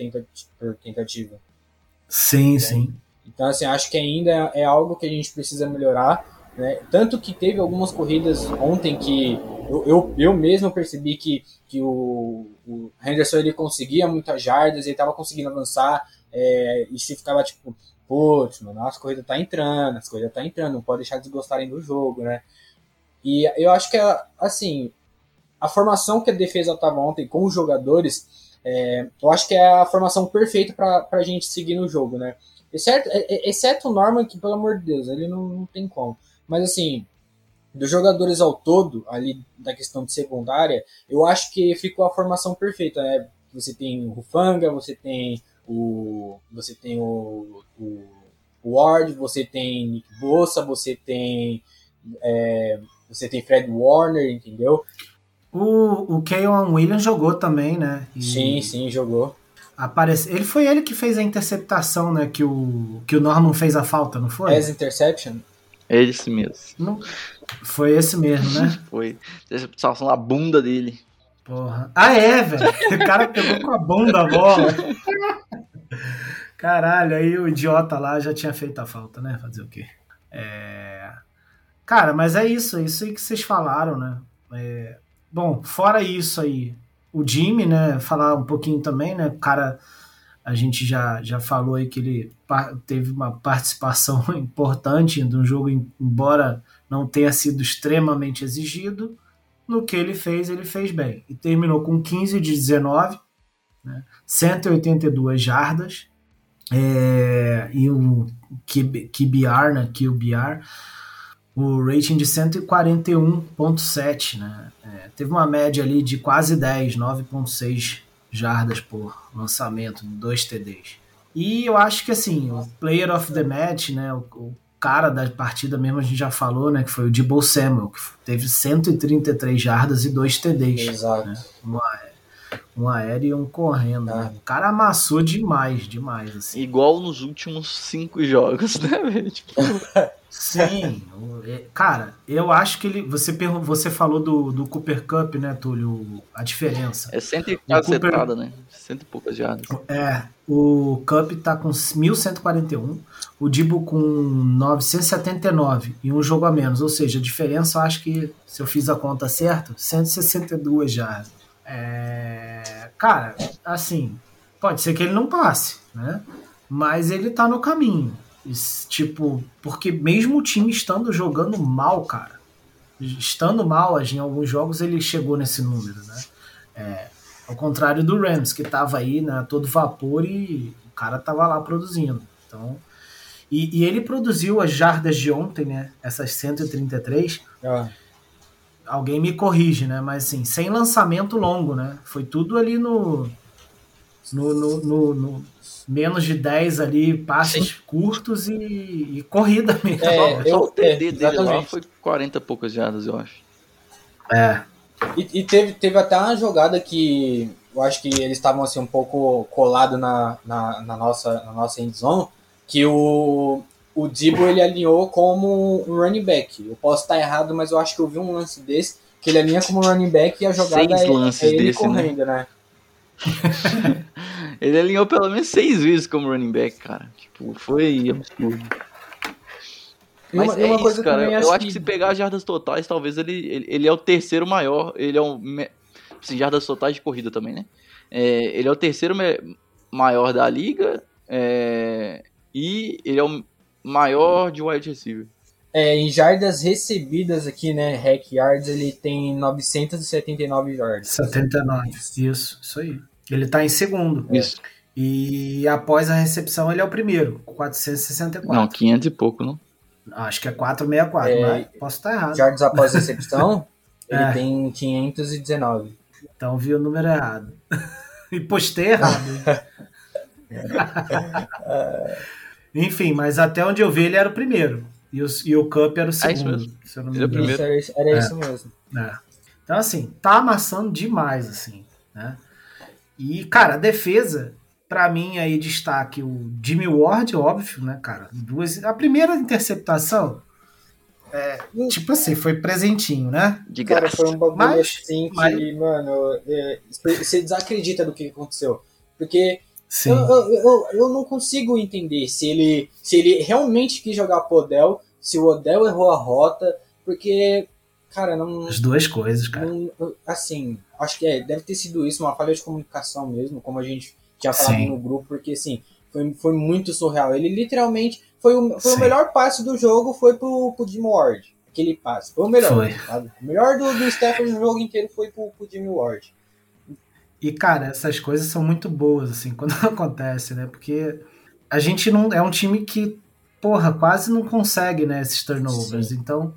tentativa. Sim, né? sim. Então, assim, acho que ainda é algo que a gente precisa melhorar. Né? Tanto que teve algumas corridas ontem que eu, eu, eu mesmo percebi que, que o, o Henderson ele conseguia muitas jardas, ele estava conseguindo avançar, é, e se ficava tipo, putz, mano, as corridas tá entrando, as corridas tá entrando, não pode deixar de gostarem do jogo, né? E eu acho que, assim, a formação que a defesa estava ontem com os jogadores é, eu acho que é a formação perfeita para a gente seguir no jogo, né? Exceto, é, é, exceto o Norman, que pelo amor de Deus, ele não, não tem como. Mas assim, dos jogadores ao todo, ali da questão de secundária, eu acho que ficou a formação perfeita, né? Você tem o Rufanga, você tem o. Você tem o, o, Ward, você tem Nick Bossa, você tem. É, você tem Fred Warner, entendeu? O, o Keon Williams jogou também, né? E sim, sim, jogou. Aparece... Ele foi ele que fez a interceptação, né? Que o, que o Norman fez a falta, não foi? As interception? É esse mesmo. Não... Foi esse mesmo, né? foi. Interceptação na bunda dele. Porra. Ah, é, velho. O cara pegou com a bunda a bola. Caralho, aí o idiota lá já tinha feito a falta, né? Fazer o quê? É... Cara, mas é isso, é isso aí que vocês falaram, né? É... Bom, fora isso aí, o Jimmy, né? Falar um pouquinho também, né? O cara, a gente já, já falou aí que ele teve uma participação importante no jogo, embora não tenha sido extremamente exigido. No que ele fez, ele fez bem. E terminou com 15 de 19, né, 182 jardas, é, e um QBR, né, QBR, o rating de 141.7, né? É, teve uma média ali de quase 10, 9.6 jardas por lançamento, dois TDs. E eu acho que assim, o player of the match, né, o, o cara da partida mesmo a gente já falou, né, que foi o Debo Samuel, que teve 133 jardas e dois TDs. Exato. Né? Um, um aéreo e um correndo. Ah. Né? O cara amassou demais, demais. Assim. Igual nos últimos cinco jogos, né, velho? Tipo, Sim, é- cara, eu acho que ele. Você, você falou do, do Cooper Cup, né, Túlio? A diferença. é cento e Cooper- setada, né? Cento e poucas jardas. É, o Cup tá com 1141, o Dibo com 979 e um jogo a menos. Ou seja, a diferença eu acho que, se eu fiz a conta certa, 162 jardas. É, cara, assim, pode ser que ele não passe, né? Mas ele tá no caminho. Tipo, porque mesmo o time estando jogando mal, cara, estando mal em alguns jogos, ele chegou nesse número, né? É, ao contrário do Rams, que tava aí né, todo vapor e o cara tava lá produzindo. Então, e, e ele produziu as jardas de ontem, né? Essas 133. Ah, Alguém me corrige, né? Mas assim, sem lançamento longo, né? Foi tudo ali no. No, no, no- no menos de 10 ali, passes curtos e, e corrida mesmo. É, Só eu- o TD é, dele lá foi 40 e poucas jardas, eu acho. É. E, e teve, teve até uma jogada que eu acho que eles estavam assim um pouco colados na, na, na nossa, na nossa endzone, que o, o Dibo ele alinhou como um running back. Eu posso estar errado, mas eu acho que eu vi um lance desse, que ele alinha como running back e a jogada Seis é, lances é ele desse, né? correndo, né? Ele alinhou pelo menos seis vezes como running back, cara. Tipo, foi absurdo. Mas uma, é uma isso, cara. Eu acho que se pegar as jardas totais, talvez ele, ele, ele é o terceiro maior. Ele é um. Assim, jardas totais de corrida também, né? É, ele é o terceiro maior da liga. é, e ele é o maior de wide receiver. É, em jardas recebidas aqui, né, Hack Yards, ele tem 979 jardas. 79. Isso, isso aí. Ele tá em segundo. Isso. E após a recepção, ele é o primeiro, com 464. Não, 500 e pouco, não? Acho que é 464, É, mas posso estar errado. Jardas após recepção, ele É. tem 519. Então vi o número errado. e postei errado. Enfim, mas até onde eu vi, ele era o primeiro. E o, e o Cup era o É isso segundo. mesmo. se eu não me é o engano. era, isso- era É. isso mesmo. É. Então, assim, tá amassando demais, assim, né? E, cara, a defesa, pra mim, aí, destaque o Jimmy Ward, óbvio, né, cara? Duas, a primeira interceptação, é, tipo assim, foi presentinho, né? De Cara, graça. foi um bagulho Mas- assim que, mas- mano, é, você você desacredita do que aconteceu. Porque Sim. eu, eu, eu, eu não consigo entender se ele, se ele realmente quis jogar pro Odell, se o Odell errou a rota, porque, cara, não. As duas coisas, cara. não- assim, acho que é, deve ter sido isso, uma falha de comunicação mesmo, como a gente tinha falado Sim. no grupo, porque assim, foi, foi muito surreal. Ele literalmente foi o, foi o melhor passe do jogo, foi pro, pro Jimmy Ward. Aquele passe. Foi o melhor. O melhor do, do Stephen no jogo inteiro foi pro, pro Jimmy Ward. E, cara, essas coisas são muito boas, assim, quando acontece, né? Porque a gente não. É um time que, porra, quase não consegue, né, esses turnovers. Sim. Então,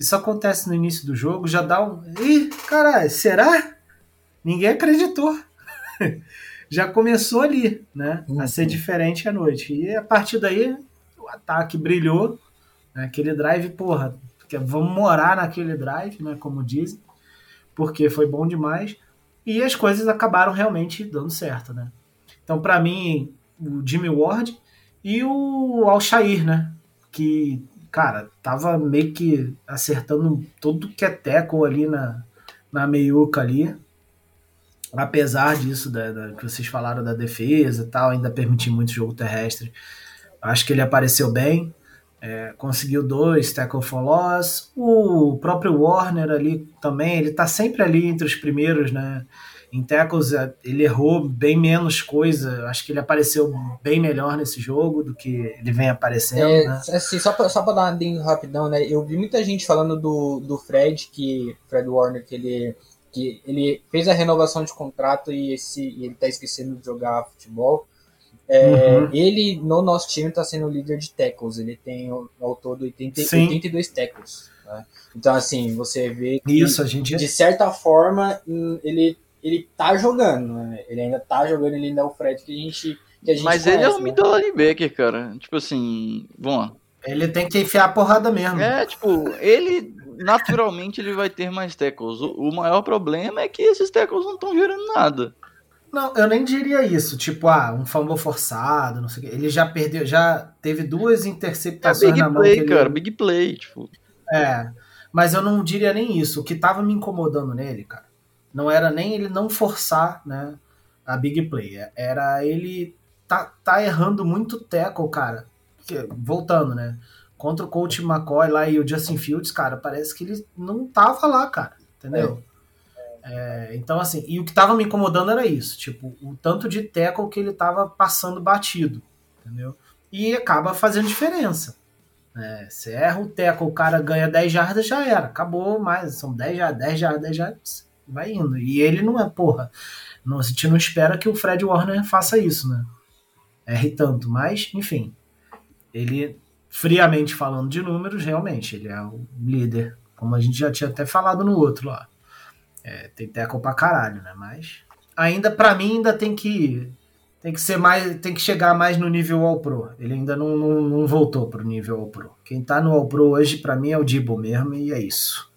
isso acontece no início do jogo, já dá um. Ih, caralho, será? Ninguém acreditou. já começou ali, né? A ser Uhum. diferente à noite. E a partir daí, o ataque brilhou. Né? Aquele drive, porra, porque vamos morar naquele drive, né? Como dizem, porque foi bom demais. E as coisas acabaram realmente dando certo, né? Então, para mim, o Jimmy Ward e o Alshair, né? Que, cara, tava meio que acertando tudo que é teco ali na, na meiuca ali. Apesar disso, da, da- que vocês falaram da defesa e tal, ainda permitir muito jogo terrestre. Acho que ele apareceu bem. É, conseguiu dois tackle for loss. O próprio Warner ali também, ele tá sempre ali entre os primeiros, né? Em tackles, é, ele errou bem menos coisa. Acho que ele apareceu bem melhor nesse jogo do que ele vem aparecendo, É, né? assim, só pra, só pra dar uma adendo rapidão, né? Eu vi muita gente falando do, do Fred, que Fred Warner, que ele, que ele fez a renovação de contrato e, esse, e ele tá esquecendo de jogar futebol. É, Uhum. Ele, no nosso time, tá sendo o líder de tackles. Ele tem ao todo 80, Sim. 82 tackles. né? Então, assim, você vê que, Isso, a gente. de certa forma, ele, ele tá jogando. Né? Ele ainda tá jogando, ele ainda é o Fred que a gente, que a gente Mas ele é conhece, um né? middle linebacker, cara. Tipo assim, vamos lá. Ele tem que enfiar a porrada mesmo. É, tipo, ele naturalmente ele vai ter mais tackles. O, o maior problema é que esses tackles não estão gerando nada. Não, eu nem diria isso. Tipo, ah, um fumble forçado, não sei o quê. Ele já perdeu, já teve duas É interceptações big na mão. play, que ele- cara, big play, tipo. É, mas eu não diria nem isso. O que tava me incomodando nele, cara, não era nem ele não forçar, né, a big play. É- Era ele tá, tá errando muito tackle, cara. Voltando, né? Contra o coach McCoy lá e o Justin Fields, cara, parece que ele não tava lá, cara. Entendeu? É, então, assim, e o que tava me incomodando era isso, tipo, o tanto de tackle que ele tava passando batido, entendeu? E acaba fazendo diferença. É, você erra o tackle, o cara ganha 10 jardas, já era. Acabou mais. São 10 jardas, 10 jardas, 10 jardas. Vai indo. E ele não é, porra. Não, a gente não espera que o Fred Warner faça isso, né? Erre tanto. Mas, enfim. Ele, friamente falando de números, realmente, ele é o líder. Como a gente já tinha até falado no outro lá. É, tem tackle pra caralho, né? Mas. Ainda, pra mim, ainda tem que tem que ser mais, tem que chegar mais no nível All Pro. Ele ainda não, não, não voltou pro nível All Pro. Quem tá no All Pro hoje, pra mim, é o Dibble mesmo, e é isso.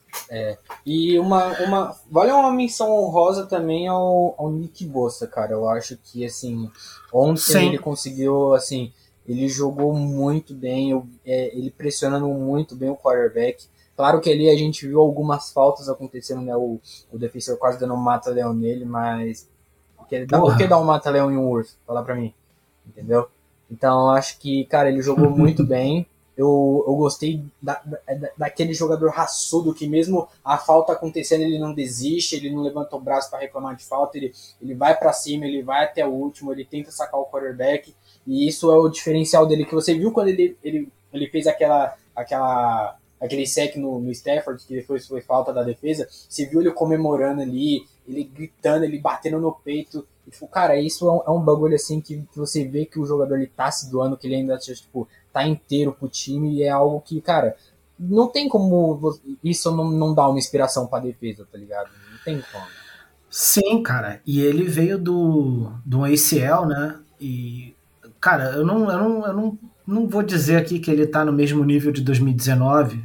E uma, uma. Vale uma menção honrosa também ao, ao Nick Bossa, cara. Eu acho que, assim, ontem Sim. ele conseguiu, assim, ele jogou muito bem, eu- é, ele pressionando muito bem o quarterback. Claro que ali a gente viu algumas faltas acontecendo, né? O, o defensor quase dando um mata-leão nele, mas. Porque dá, por que dar um mata-leão em um urso? Fala pra mim. Entendeu? Então eu acho que, cara, ele jogou muito bem. Eu, eu gostei da, da- daquele jogador raçudo que mesmo a falta acontecendo ele não desiste, ele não levanta o braço para reclamar de falta, ele, ele vai para cima, ele vai até o último, ele tenta sacar o quarterback e isso é o diferencial dele que você viu quando ele, ele, ele fez aquela aquela aquele sec no, no Stafford que depois foi falta da defesa, você viu ele comemorando ali, ele gritando, ele batendo no peito. E, tipo, cara, isso é um, é um bagulho assim que, que você vê que o jogador ele tá se doando, que ele ainda tipo, tá inteiro pro time e é algo que, cara, não tem como isso não, não dar uma inspiração pra defesa, tá ligado? Não tem como. Sim, cara. E ele veio do, do ACL, né? E, cara, eu não, eu não, eu não, não vou dizer aqui que ele tá no mesmo nível de 2019,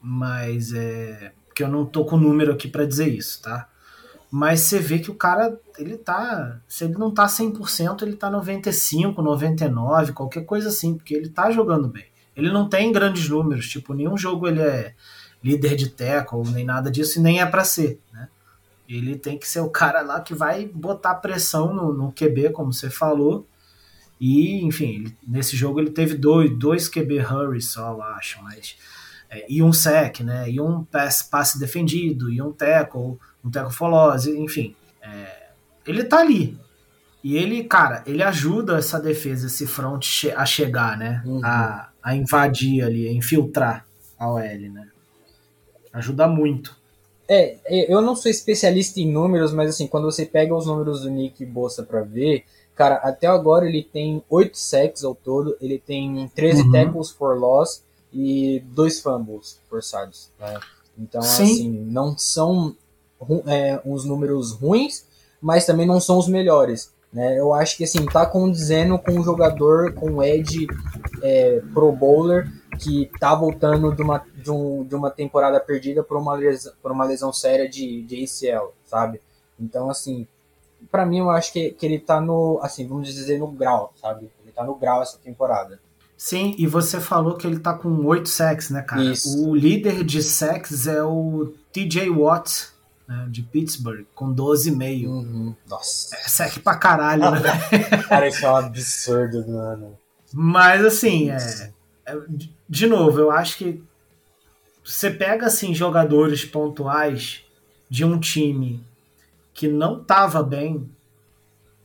mas é. Porque eu não tô com número aqui pra dizer isso, tá? Mas você vê que o cara, ele tá. Se ele não tá 100%, ele tá 95, 99, qualquer coisa assim, porque ele tá jogando bem. Ele não tem grandes números, tipo, nenhum jogo ele é líder de tackle, nem nada disso, e nem é pra ser, né? Ele tem que ser o cara lá que vai botar pressão no, no QB, como você falou. E, enfim, nesse jogo ele teve dois, dois QB hurries só, eu acho, mas. é, e um sec, né? E um pass, passe defendido, e um tackle, um tackle for loss, enfim. é, ele tá ali. E ele, cara, ele ajuda essa defesa, esse front che- a chegar, né? Uhum. A, a invadir ali, a infiltrar a OL, né? Ajuda muito. É, é, eu não sou especialista em números, mas assim, quando você pega os números do Nick Bossa pra ver, cara, até agora ele tem 8 sacks ao todo, ele tem 13 Uhum. tackles for loss e dois fumbles forçados. Né? Então, Sim. assim, não são é, uns números ruins, mas também não são os melhores. Né? Eu acho que assim, tá condizendo com um jogador com um edge é, pro bowler que tá voltando de uma, de, um, de uma temporada perdida por uma lesão, por uma lesão séria de, de ACL, sabe? Então, assim, pra mim eu acho que, que ele tá no, assim, vamos dizer, no grau, sabe? Ele tá no grau essa temporada. Sim, e você falou que ele tá com 8 sacks, né, cara? Isso. O líder de sacks é o TJ Watt, né, de Pittsburgh, com 12,5. Uhum. Nossa. É sack pra caralho, né? Cara, isso é um absurdo, mano. Mas, assim, é, é- de- de novo, eu acho que você pega, assim, jogadores pontuais de um time que não tava bem,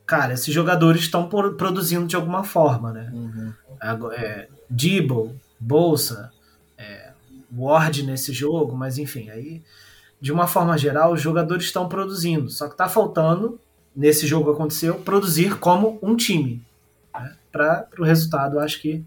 cara, esses jogadores estão produzindo de alguma forma, né? Uhum. É, Dibble, Bolsa, é, Ward nesse jogo, mas enfim, aí de uma forma geral os jogadores estão produzindo, só que tá faltando nesse jogo aconteceu produzir como um time, né? para o resultado, acho que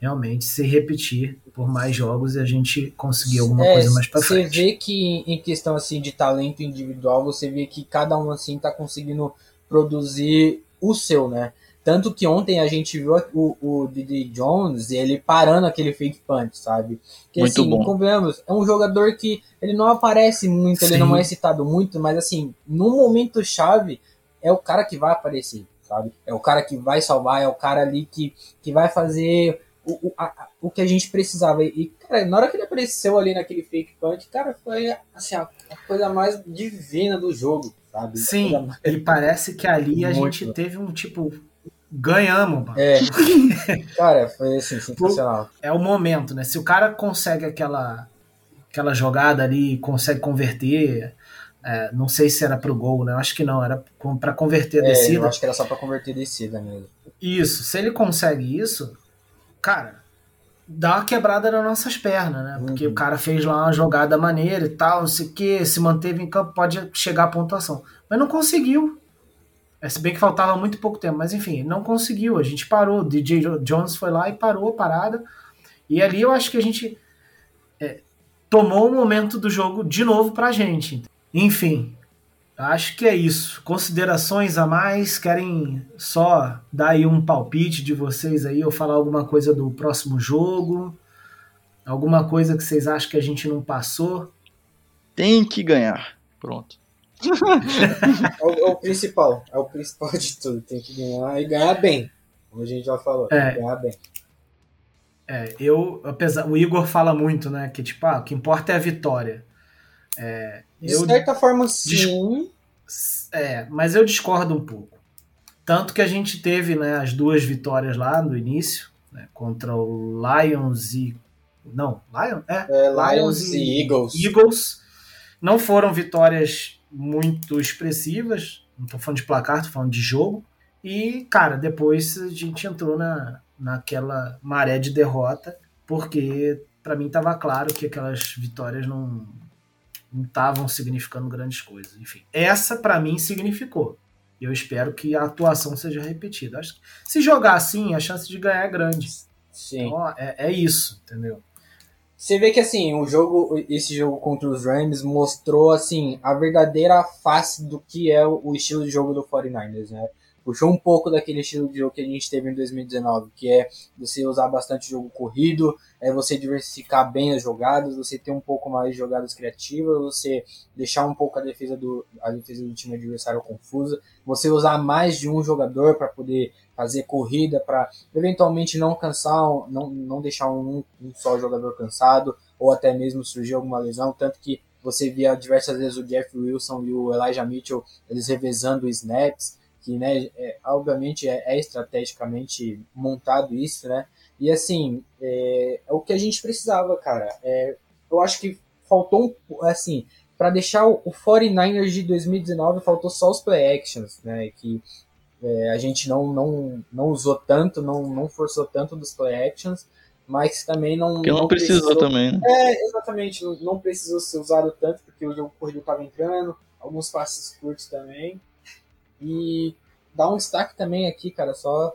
realmente se repetir por mais jogos e a gente conseguir alguma É, coisa mais para Você frente. vê que em questão assim de talento individual, você vê que cada um assim tá conseguindo produzir o seu, né? Tanto que ontem a gente viu o, o Didi Jones ele parando aquele fake punch, sabe? Que Muito assim, bom. convenhamos, é um jogador que ele não aparece muito, ele Sim. não é citado muito, mas assim, no momento chave é o cara que vai aparecer, sabe? É o cara que vai salvar, é o cara ali que, que vai fazer o, o, a- o que a gente precisava. E, cara, na hora que ele apareceu ali naquele fake punch, cara, foi assim, a, a coisa mais divina do jogo, sabe? A Sim, mais- e parece que ali a Muito. gente teve um tipo. Ganhamos, mano. É, cara, foi assim, sensacional. é o momento, né? Se o cara consegue aquela, aquela jogada ali, consegue converter, é, não sei se era pro gol, né? Eu acho que não, era pra converter a É, eu descida. acho que era só pra converter descida mesmo. Isso, se ele consegue isso, cara, dá uma quebrada nas nossas pernas, né? Porque Uhum. o cara fez lá uma jogada maneira e tal, não sei o que, se manteve em campo, pode chegar à pontuação. Mas não conseguiu. É, se bem que faltava muito pouco tempo, mas enfim, não conseguiu. A gente parou. O DJ Jo- Jones foi lá e parou a parada. E ali eu acho que a gente é, tomou o momento do jogo de novo pra gente. Enfim, acho que é isso. Considerações a mais? Querem só dar aí um palpite de vocês aí ou falar alguma coisa do próximo jogo? Alguma coisa que vocês acham que a gente não passou? Tem que ganhar. Pronto. É o, é o principal, é o principal de tudo. Tem que ganhar e ganhar bem. Como a gente já falou, É. ganhar bem. É, eu, apesar, o Igor fala muito, né? Que tipo, ah, o que importa é a vitória. É, De eu, certa forma, sim. é, mas eu discordo um pouco. Tanto que a gente teve né, as duas vitórias lá no início, né, contra o Lions e. Não, Lions? É, É, Lions e Eagles. Eagles. Não foram vitórias muito expressivas. Não tô falando de placar, tô falando de jogo. E, cara, depois a gente entrou na, naquela maré de derrota, porque para mim tava claro que aquelas vitórias não não estavam significando grandes coisas. Enfim, essa para mim significou. E eu espero que a atuação seja repetida. Acho que se jogar assim, a chance de ganhar é grande. Sim. Então, é, é isso, entendeu? Você vê que assim, o jogo, esse jogo contra os Rams mostrou assim a verdadeira face do que é o estilo de jogo do 49ers, né? Puxou um pouco daquele estilo de jogo que a gente teve em 2019, que é você usar bastante jogo corrido, é você diversificar bem as jogadas, você ter um pouco mais de jogadas criativas, você deixar um pouco a defesa do, a defesa do time adversário confusa, você usar mais de um jogador para poder fazer corrida, para eventualmente não cansar, não, não deixar um, um só jogador cansado, ou até mesmo surgir alguma lesão, tanto que você via diversas vezes o Jeff Wilson e o Elijah Mitchell eles revezando snaps, que né, é, obviamente é, é estrategicamente montado isso, né? E assim, é, é o que a gente precisava, cara. É, eu acho que faltou um, assim, para deixar o, o 49ers de 2019, faltou só os play actions, né? Que é, a gente não, não, não usou tanto, não, não forçou tanto dos play actions, mas também não. Porque não, precisou, também, né? É, exatamente, não, não precisou ser usado tanto, porque o jogo corrido estava entrando, alguns passes curtos também. E dá um destaque também aqui, cara, só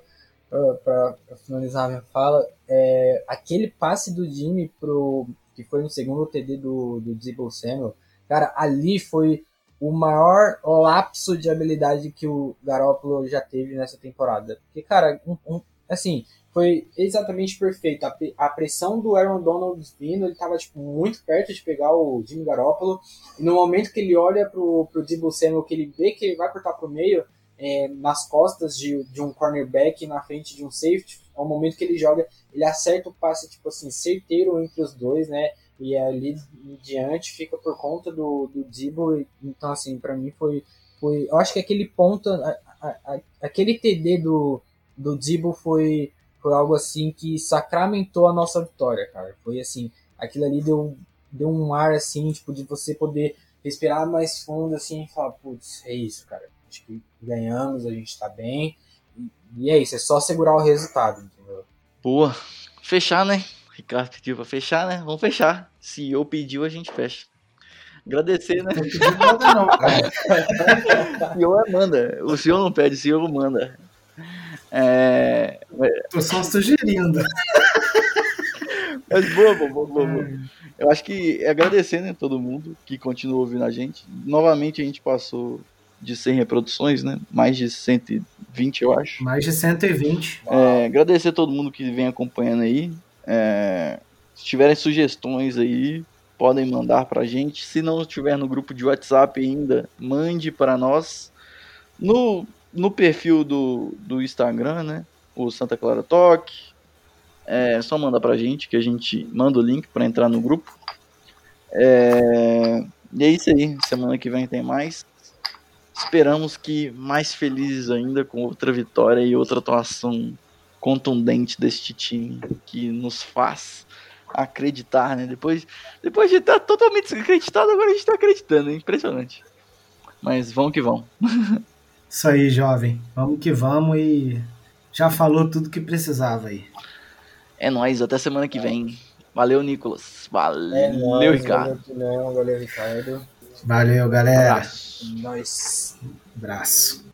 para finalizar a minha fala, é, aquele passe do Jimmy pro que foi no segundo TD do, do Debo Samuel, cara, ali foi o maior lapso de habilidade que o Garoppolo já teve nessa temporada. Porque, cara, um, um, assim, foi exatamente perfeito. A, a, pressão do Aaron Donald vindo, ele tava tipo, muito perto de pegar o Jimmy Garoppolo. E no momento que ele olha pro, pro Debo Samuel, que ele vê que ele vai cortar pro meio, é, nas costas de, de um cornerback na frente de um safety, é o momento que ele joga, ele acerta o passe, tipo assim, certeiro entre os dois, né? E ali em diante fica por conta do, do Debo. Então, assim, para mim foi, foi. Eu acho que aquele ponto, a, a, a, aquele TD do, do Debo foi, foi algo assim que sacramentou a nossa vitória, cara. Foi assim, aquilo ali deu, deu um ar assim, tipo, de você poder respirar mais fundo assim e falar, putz, é isso, cara. Acho que ganhamos, a gente tá bem. E, e é isso, é só segurar o resultado, entendeu? Boa. Fechar, né? Ricardo pediu pra fechar, né? Vamos fechar. Se eu pediu, a gente fecha. Agradecer, né? Não pedi nada, não, cara. O senhor manda. O senhor não pede, o senhor manda. É... Tô só sugerindo. Mas boa, boa, boa, boa, boa. Eu acho que é agradecer, né, todo mundo que continua ouvindo a gente. Novamente a gente passou de 100 reproduções, né? Mais de 120, eu acho. Mais de 120. É, agradecer todo mundo que vem acompanhando aí. É, se tiverem sugestões aí, podem mandar pra gente. Se não estiver no grupo de WhatsApp ainda, mande para nós. No, no perfil do, do Instagram, né? O Santa Clara Talk. É só mandar pra gente que a gente manda o link para entrar no grupo. É, e é isso aí. Semana que vem tem mais. Esperamos que mais felizes ainda com outra vitória e outra atuação contundente deste time que nos faz acreditar, né? Depois, depois de estar totalmente desacreditado, agora a gente está acreditando, é impressionante. Mas vamos que vamos. Isso aí, jovem. Vamos que vamos e já falou tudo que precisava aí. É nóis, até semana que vem. Valeu, Nicolas. É valeu, é nóis, Ricardo. Valeu, valeu, Ricardo. Valeu, galera. Abraço. Nós. Abraço.